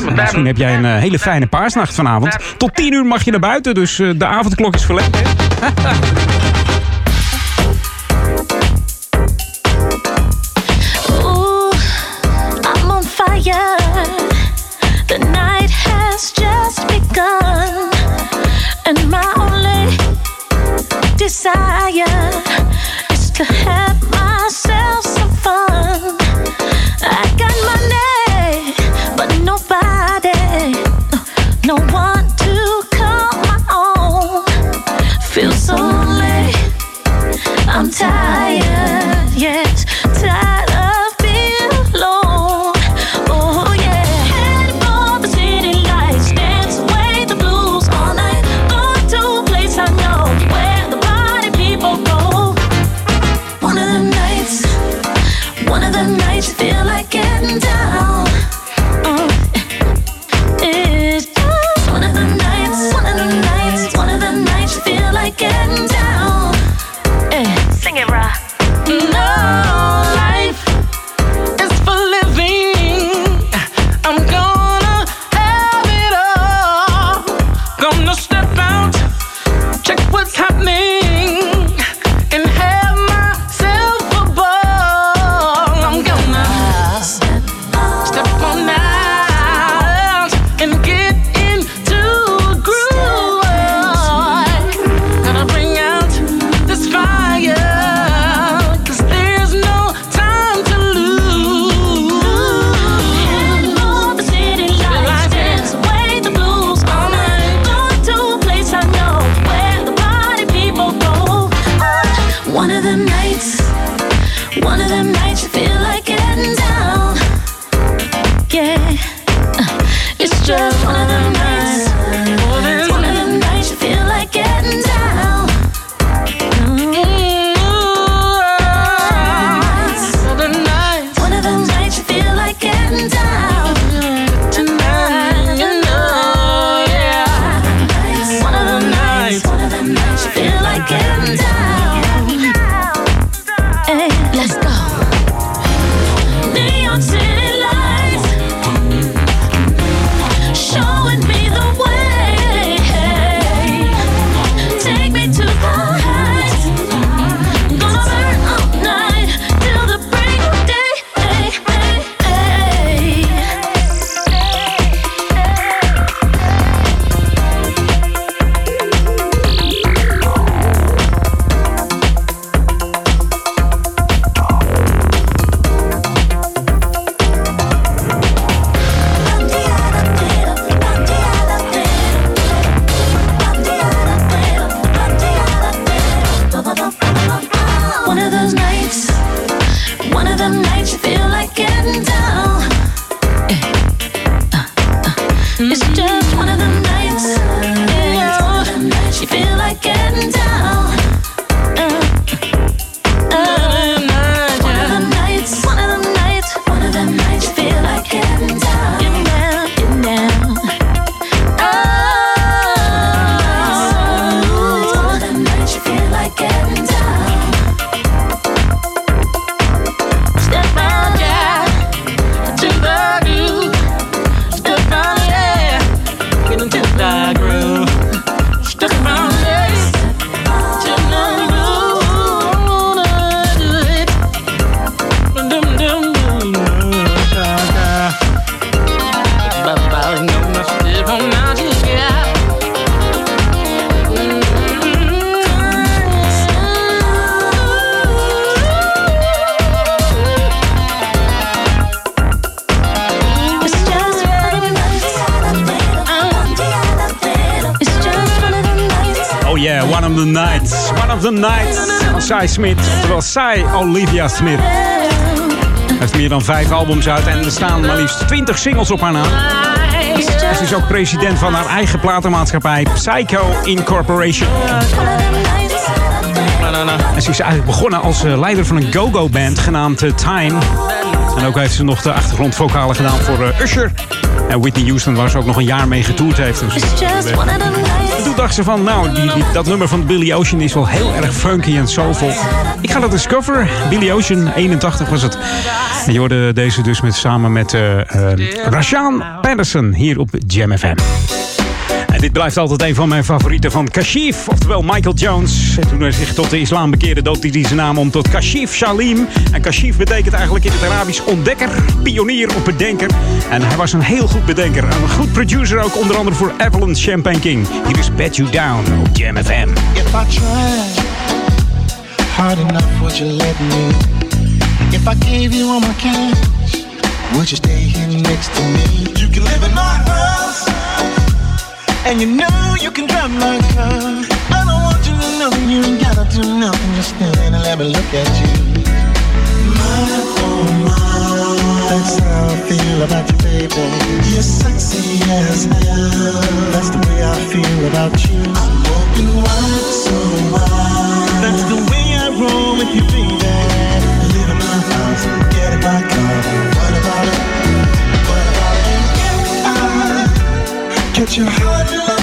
En Misschien heb jij een eh, hele fijne paarsnacht vanavond. Tot 10 uur mag je naar buiten, dus de avondklok is verlegd. desire is to have Cy Smith. Terwijl Cy Olivia Smith. Hij heeft meer dan vijf albums uit en er staan maar liefst 20 singles op haar naam. Ze is ook president van haar eigen platenmaatschappij Psycho Incorporation. En ze is eigenlijk begonnen als eh, leider van een go-go band genaamd eh, Time. En ook heeft ze nog de achtergrondvocalen gedaan voor eh, Usher. En Whitney Houston waar ze ook nog een jaar mee getoerd heeft. Dus, en toen dacht ze van, nou, die, dat nummer van Billy Ocean is wel heel erg funky en soulful. Ik ga dat eens. Billy Ocean, 81 was het. En je hoorde deze dus met, samen met eh, Rashaan Patterson hier op Jam FM. Dit blijft altijd een van mijn favorieten van Kashif, oftewel Michael Jones. En toen hij zich tot de islam bekeerde, doopte hij zijn naam om tot Kashif Shalim. En Kashif betekent eigenlijk in het Arabisch ontdekker, pionier of bedenker. En hij was een heel goed bedenker. En een goed producer ook, onder andere voor Avalon Champagne King. Hier is Bet You Down op Jam FM. If I tried hard enough, would you let me? If I gave you all my cash, you stay next to me? You can live in my house, and you know you can drive my car. I don't want you to know you ain't gotta do nothing, just stand and let me look at you. My, oh my, that's how I feel about you, baby. You're sexy as hell. That's the way I feel about you. I'm walking wide, so wide. That's the way I roll with you, baby. Live in my house, get in my car. Catch your heart,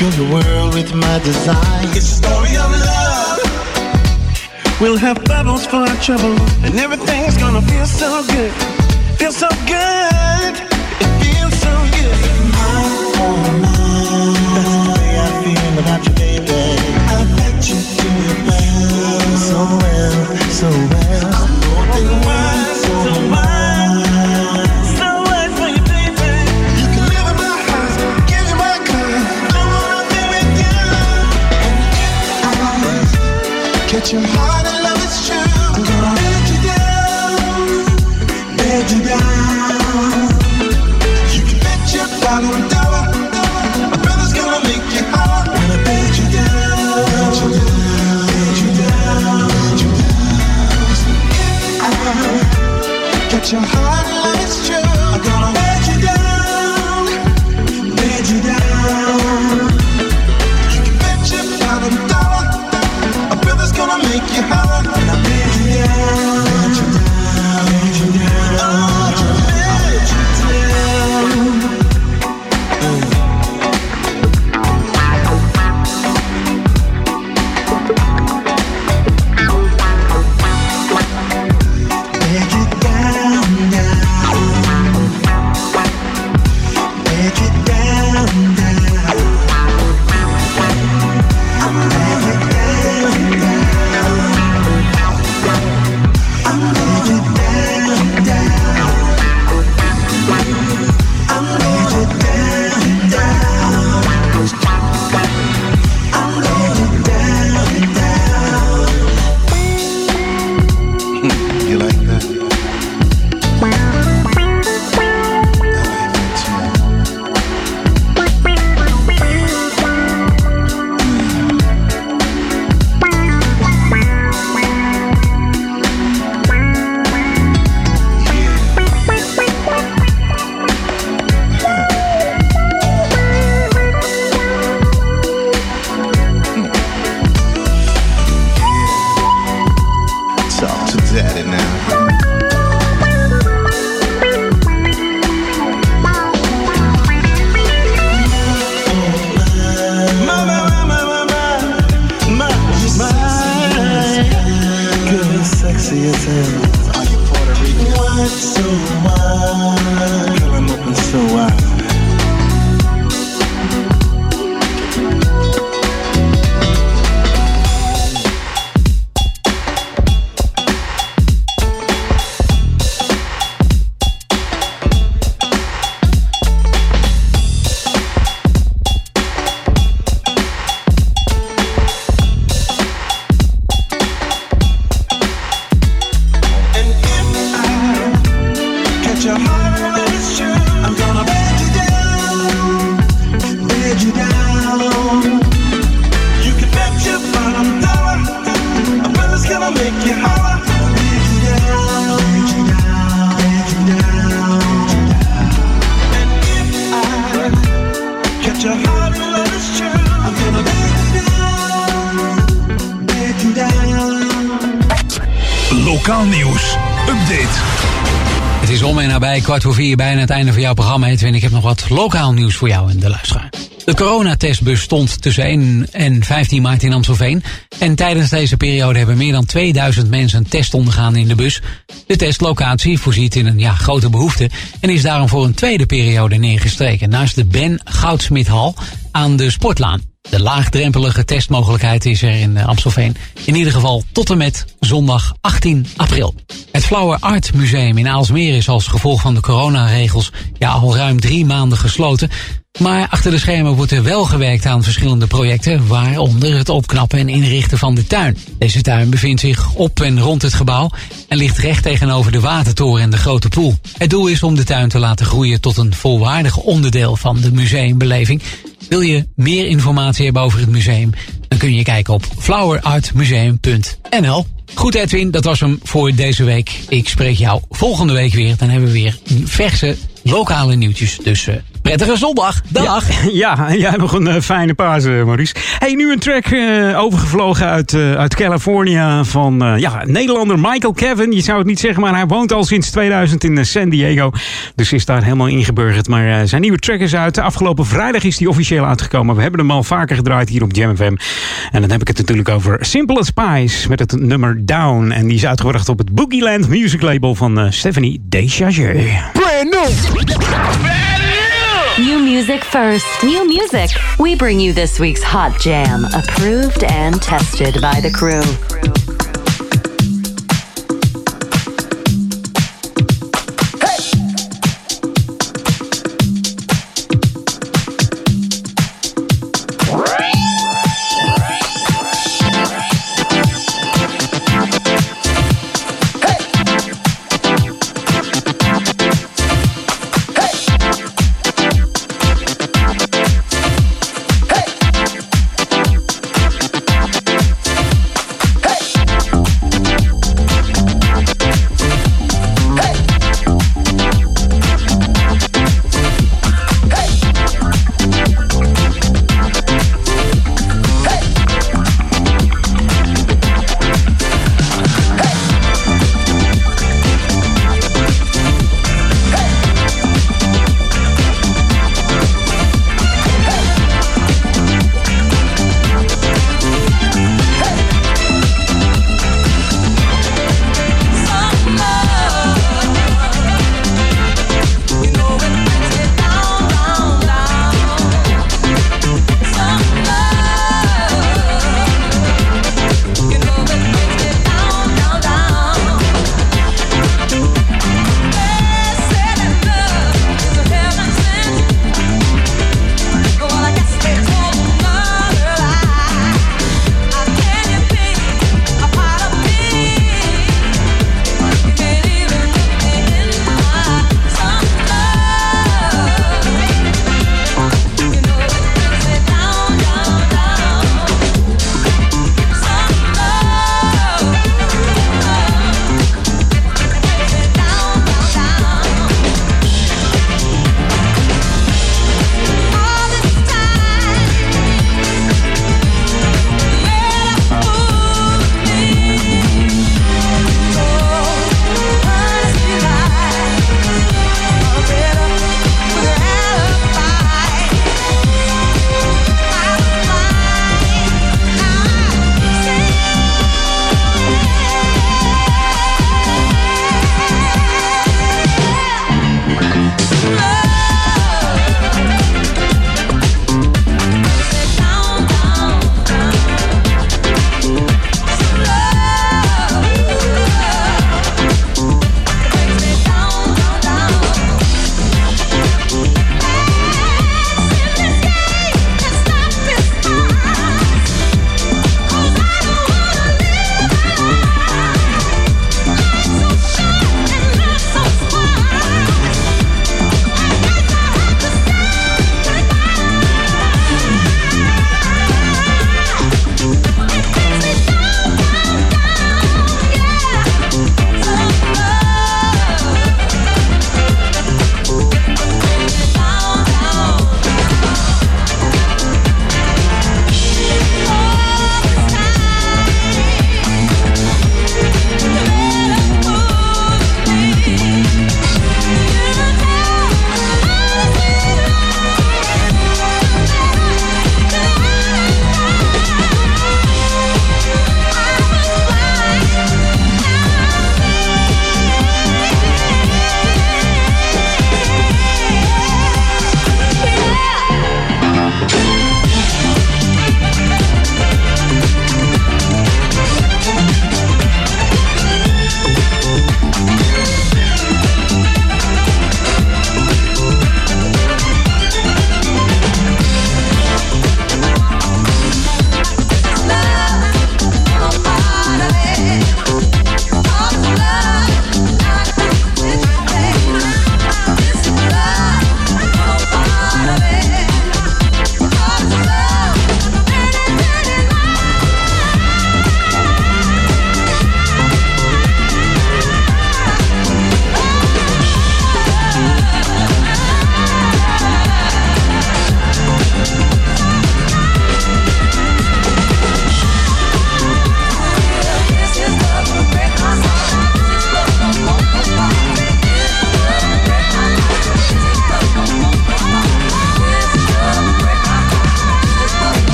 Fill your world with my desire. It's a story of love. We'll have bubbles for our trouble, and everything's gonna feel so good. Feel so good. It feels so good. My, oh my. That's the way I feel about you, baby. I bet you do it well, so well, so well. Let you down, you down. You can bet your dollar, my brother's gonna make you bet you down, bet you down, bet you down, bet you down. Your heart Lokaal nieuws. Update. Het is om en nabij kwart voor vier, bijna het einde van jouw programma, En Ik heb nog wat lokaal nieuws voor jou in de luisteraar. De coronatestbus stond tussen 1 en 15 maart in Amstelveen. En tijdens deze periode hebben meer dan 2000 mensen een test ondergaan in de bus. De testlocatie voorziet in een ja, grote behoefte en is daarom voor een tweede periode neergestreken. Naast de Ben Goudsmithal aan de Sportlaan. De laagdrempelige testmogelijkheid is er in eh, Amstelveen. In ieder geval tot en met zondag 18 april. Het Flower Art Museum in Aalsmeer is als gevolg van de coronaregels ja, al ruim drie maanden gesloten. Maar achter de schermen wordt er wel gewerkt aan verschillende projecten, waaronder het opknappen en inrichten van de tuin. Deze tuin bevindt zich op en rond het gebouw en ligt recht tegenover de watertoren en de grote poel. Het doel is om de tuin te laten groeien tot een volwaardig onderdeel van de museumbeleving. Wil je meer informatie hebben over het museum? Dan kun je kijken op flowerartmuseum.nl. Goed Edwin, dat was hem voor deze week. Ik spreek jou volgende week weer. Dan hebben we weer verse lokale nieuwtjes. Dus eh, prettige zondag. Dag. Ja, en jij nog een eh, fijne paas, eh, Maurice. Hey, nu een track eh, overgevlogen uit, eh, uit California van eh, ja, Nederlander Michael Kevin. Je zou het niet zeggen, maar hij woont al sinds 2000 in San Diego. Dus is daar helemaal ingeburgerd. Maar eh, zijn nieuwe track is uit. Afgelopen vrijdag is die officieel uitgekomen. We hebben hem al vaker gedraaid hier op Jam FM. En dan heb ik het natuurlijk over Simple as Spice met het nummer Down. En die is uitgebracht op het Boogieland Music label van eh, Stephanie Deschager. Brand new. New music first. New music. We bring you this week's Hot Jam, approved and tested by the crew.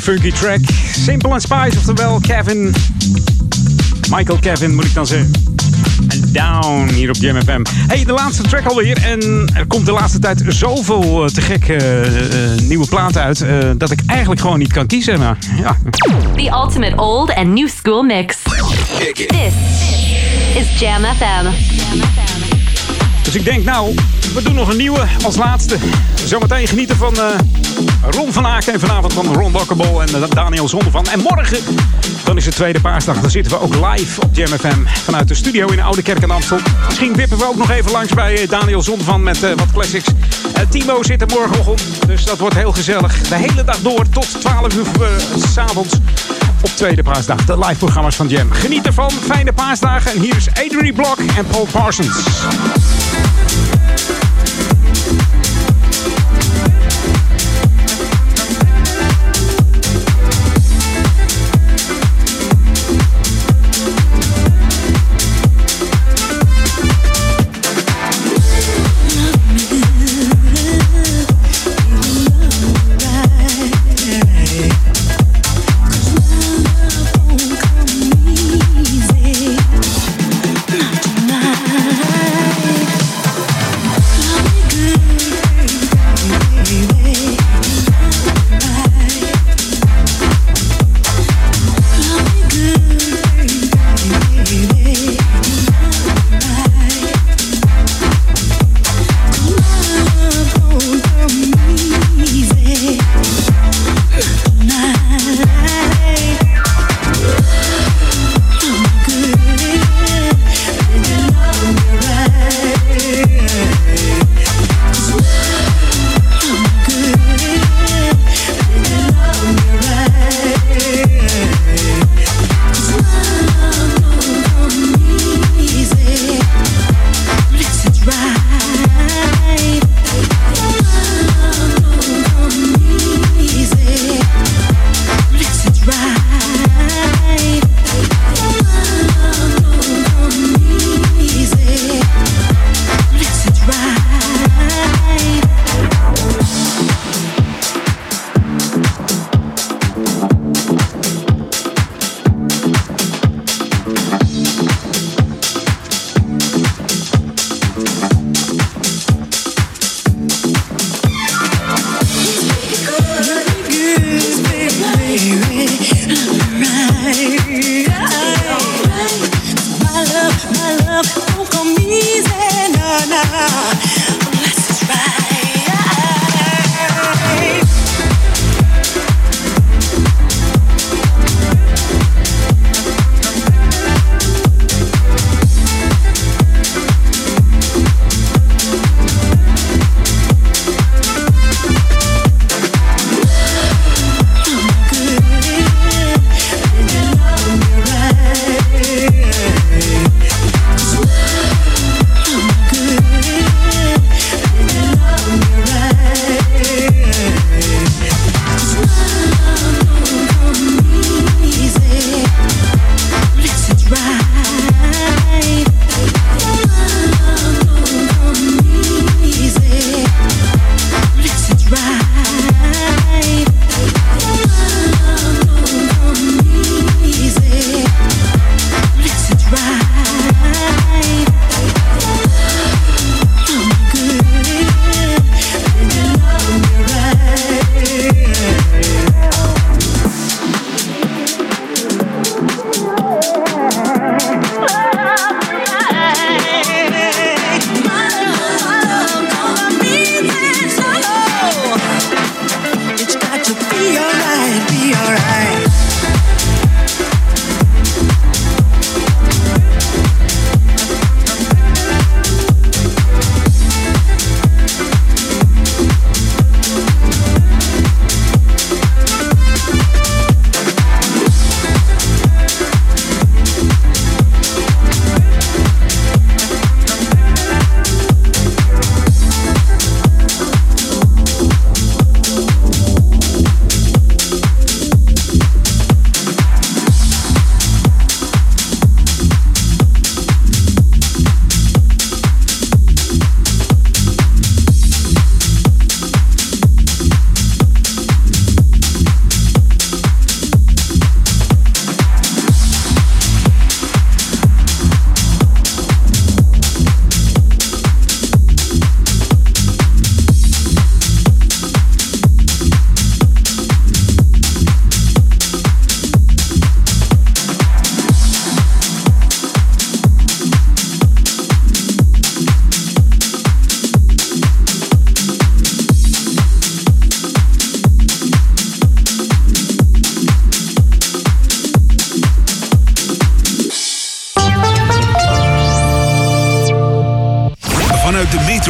Funky track. Simple and Spice, oftewel Kevin. Michael Kevin moet ik dan zeggen. En Down hier op Jam FM. Hey, de laatste track alweer. En er komt de laatste tijd zoveel eh, te gek eh, eh, nieuwe platen uit. dat ik eigenlijk gewoon niet kan kiezen. Maar ja. The ultimate old and new school mix. This is Jam FM. Dus ik denk, nou, we doen nog een nieuwe als laatste. Zometeen genieten van Ron van Aken en vanavond van Ron Dokkerbol en eh, Daniel Zondervan. En morgen, dan is het tweede paasdag. Dan zitten we ook live op Jam FM vanuit de studio in de Oude Kerk in Amstel. Misschien wippen we ook nog even langs bij eh, Daniel Zondervan met eh, wat classics. Timo zit er morgenochtend, dus dat wordt heel gezellig. De hele dag door tot 12 uur s s'avonds op tweede paasdag. De live programma's van Jam. Geniet ervan, fijne paasdagen. En hier is Adrian Block en Paul Parsons.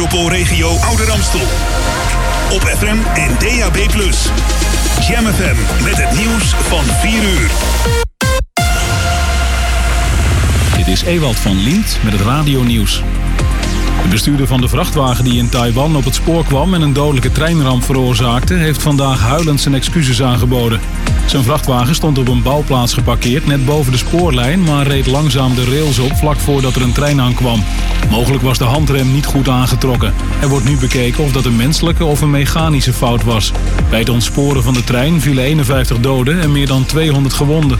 Metropoolregio Ouder Amstel. Op FM en DAB+. Jam FM met het nieuws van 4 uur. Dit is Ewald van Lient met het radionieuws. De bestuurder van de vrachtwagen die in Taiwan op het spoor kwam en een dodelijke treinramp veroorzaakte, heeft vandaag huilend zijn excuses aangeboden. Zijn vrachtwagen stond op een bouwplaats geparkeerd net boven de spoorlijn, maar reed langzaam de rails op vlak voordat er een trein aankwam. Mogelijk was de handrem niet goed aangetrokken. Er wordt nu bekeken of dat een menselijke of een mechanische fout was. Bij het ontsporen van de trein vielen 51 doden en meer dan 200 gewonden.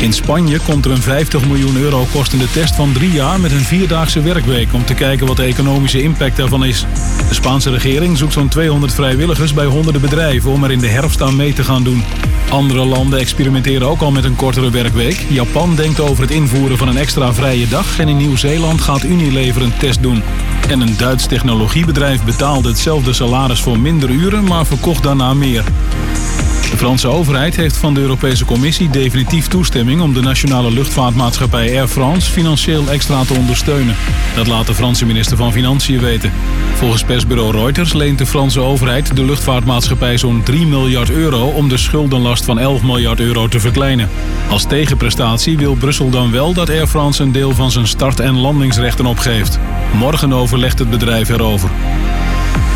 In Spanje komt er een 50 miljoen euro kostende test van drie jaar met een vierdaagse werkweek om te kijken wat de economische impact daarvan is. De Spaanse regering zoekt zo'n 200 vrijwilligers bij honderden bedrijven om er in de herfst aan mee te gaan doen. Andere landen experimenteren ook al met een kortere werkweek. Japan denkt over het invoeren van een extra vrije dag en in Nieuw-Zeeland gaat Unilever een test doen. En een Duits technologiebedrijf betaalde hetzelfde salaris voor minder uren, maar verkocht daarna meer. De Franse overheid heeft van de Europese Commissie definitief toestemming om de nationale luchtvaartmaatschappij Air France financieel extra te ondersteunen. Dat laat de Franse minister van Financiën weten. Volgens persbureau Reuters leent de Franse overheid de luchtvaartmaatschappij zo'n 3 miljard euro om de schuldenlast van 11 miljard euro te verkleinen. Als tegenprestatie wil Brussel dan wel dat Air France een deel van zijn start- en landingsrechten opgeeft. Morgen overlegt het bedrijf erover.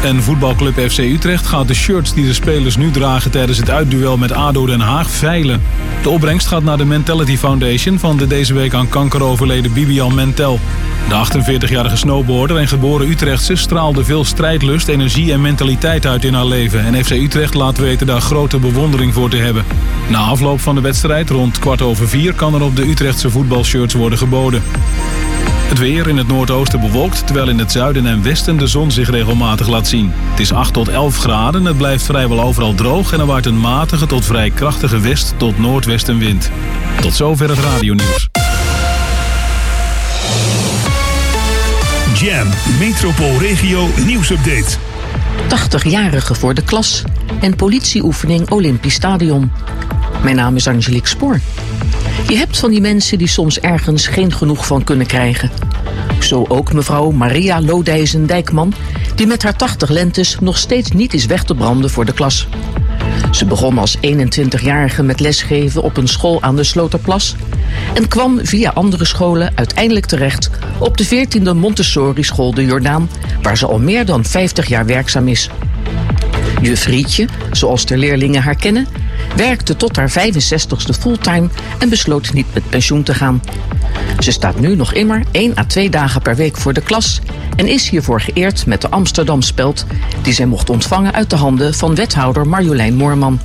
En voetbalclub FC Utrecht gaat de shirts die de spelers nu dragen tijdens het uitduel met ADO Den Haag veilen. De opbrengst gaat naar de Mentality Foundation van de deze week aan kanker overleden Bibian Mentel. De 48-jarige snowboarder en geboren Utrechtse straalde veel strijdlust, energie en mentaliteit uit in haar leven. En FC Utrecht laat weten daar grote bewondering voor te hebben. Na afloop van de wedstrijd, rond kwart over vier, kan er op de Utrechtse voetbalshirts worden geboden. Het weer in het noordoosten bewolkt, terwijl in het zuiden en westen de zon zich regelmatig laat zien. Het is 8 tot 11 graden, het blijft vrijwel overal droog en er waait een matige tot vrij krachtige west- tot noordwestenwind. Tot zover het radionieuws. Jam metropoolregio nieuwsupdate. 80-jarige voor de klas en politieoefening Olympisch Stadion. Mijn naam is Angelique Spoor. Je hebt van die mensen die soms ergens geen genoeg van kunnen krijgen. Zo ook mevrouw Maria Lodijzen-Dijkman, die met haar 80 lentes nog steeds niet is weg te branden voor de klas. Ze begon als 21-jarige met lesgeven op een school aan de Sloterplas en kwam via andere scholen uiteindelijk terecht op de 14e Montessori School de Jordaan, waar ze al meer dan 50 jaar werkzaam is. Juf Rietje, zoals de leerlingen haar kennen, werkte tot haar 65ste fulltime en besloot niet met pensioen te gaan. Ze staat nu nog immer 1 à 2 dagen per week voor de klas en is hiervoor geëerd met de Amsterdam speld die zij mocht ontvangen uit de handen van wethouder Marjolein Moorman.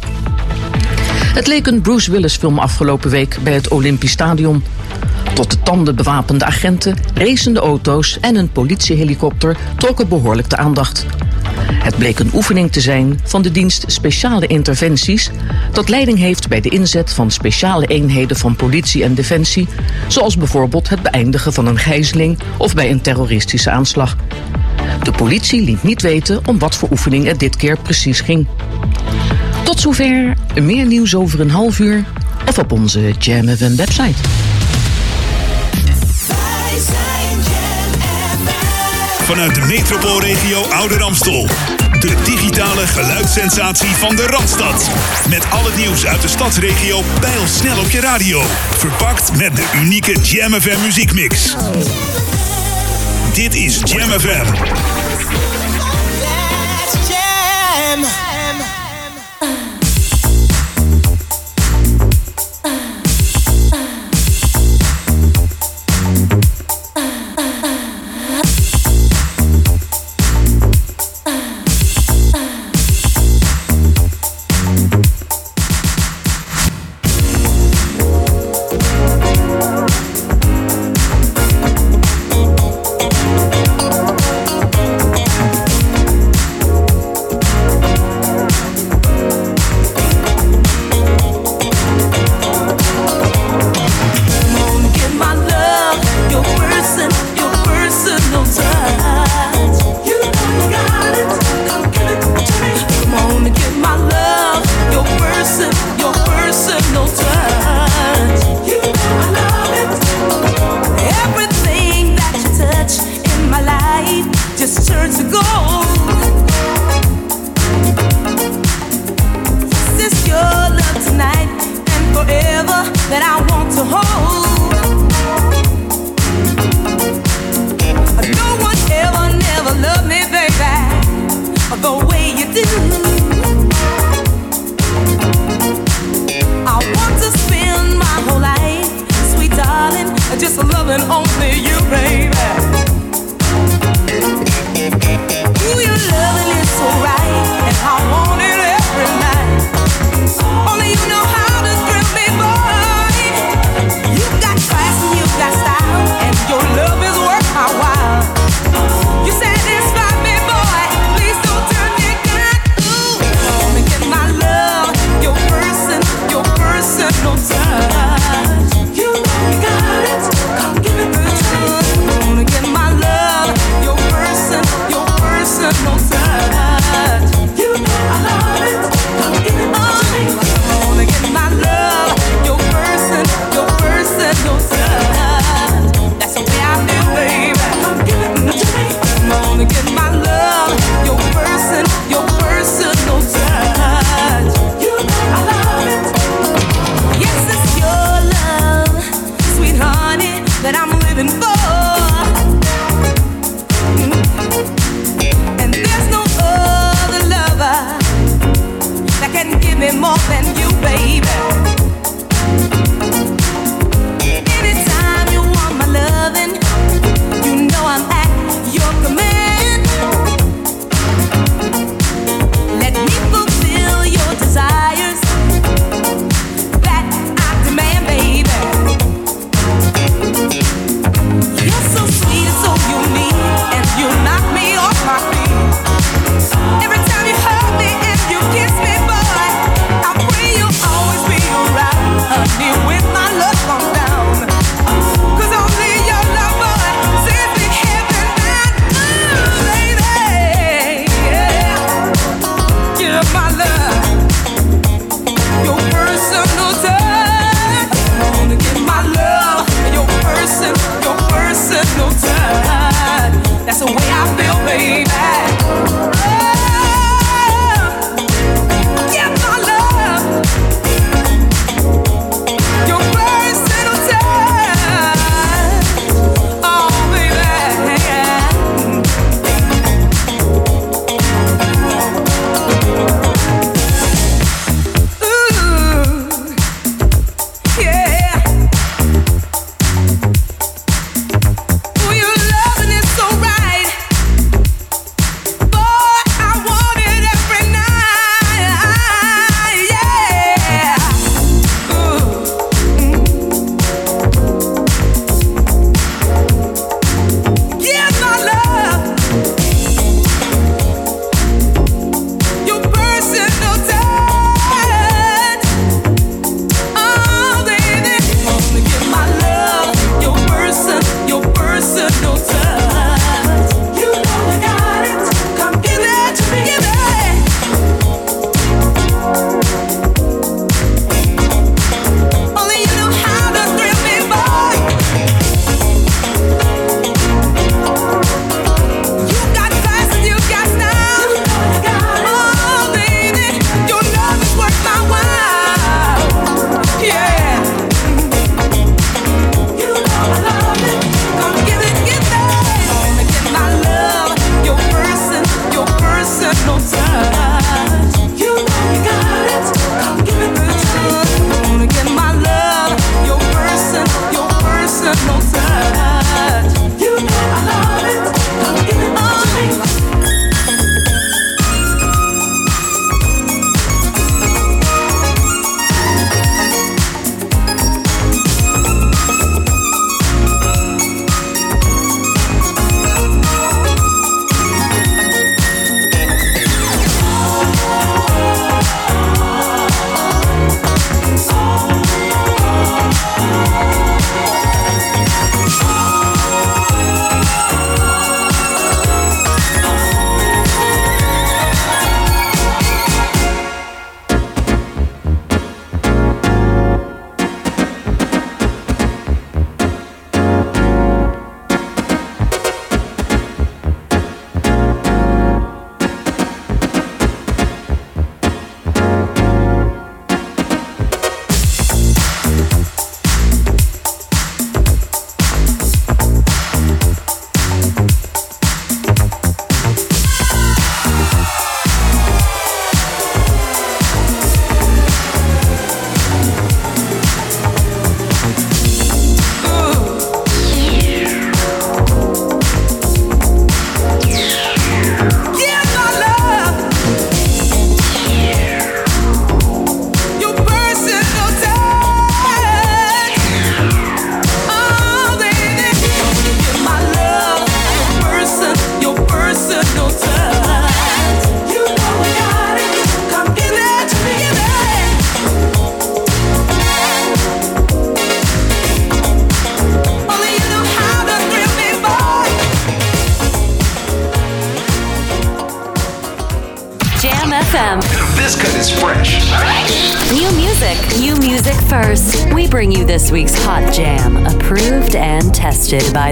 Het leek een Bruce Willis film afgelopen week bij het Olympisch Stadion. Tot de tanden bewapende agenten, racende auto's en een politiehelikopter trokken behoorlijk de aandacht. Het bleek een oefening te zijn van de dienst Speciale Interventies, dat leiding heeft bij de inzet van speciale eenheden van politie en defensie, zoals bijvoorbeeld het beëindigen van een gijzeling of bij een terroristische aanslag. De politie liet niet weten om wat voor oefening het dit keer precies ging. Tot zover, meer nieuws over een half uur of op onze Jam website. Vanuit de metropoolregio Ouder Amstel. De digitale geluidssensatie van de Radstad. Met al het nieuws uit de stadsregio snel op je radio. Verpakt met de unieke Jam FM muziekmix. Dit is Jam FM. Thank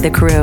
the crew.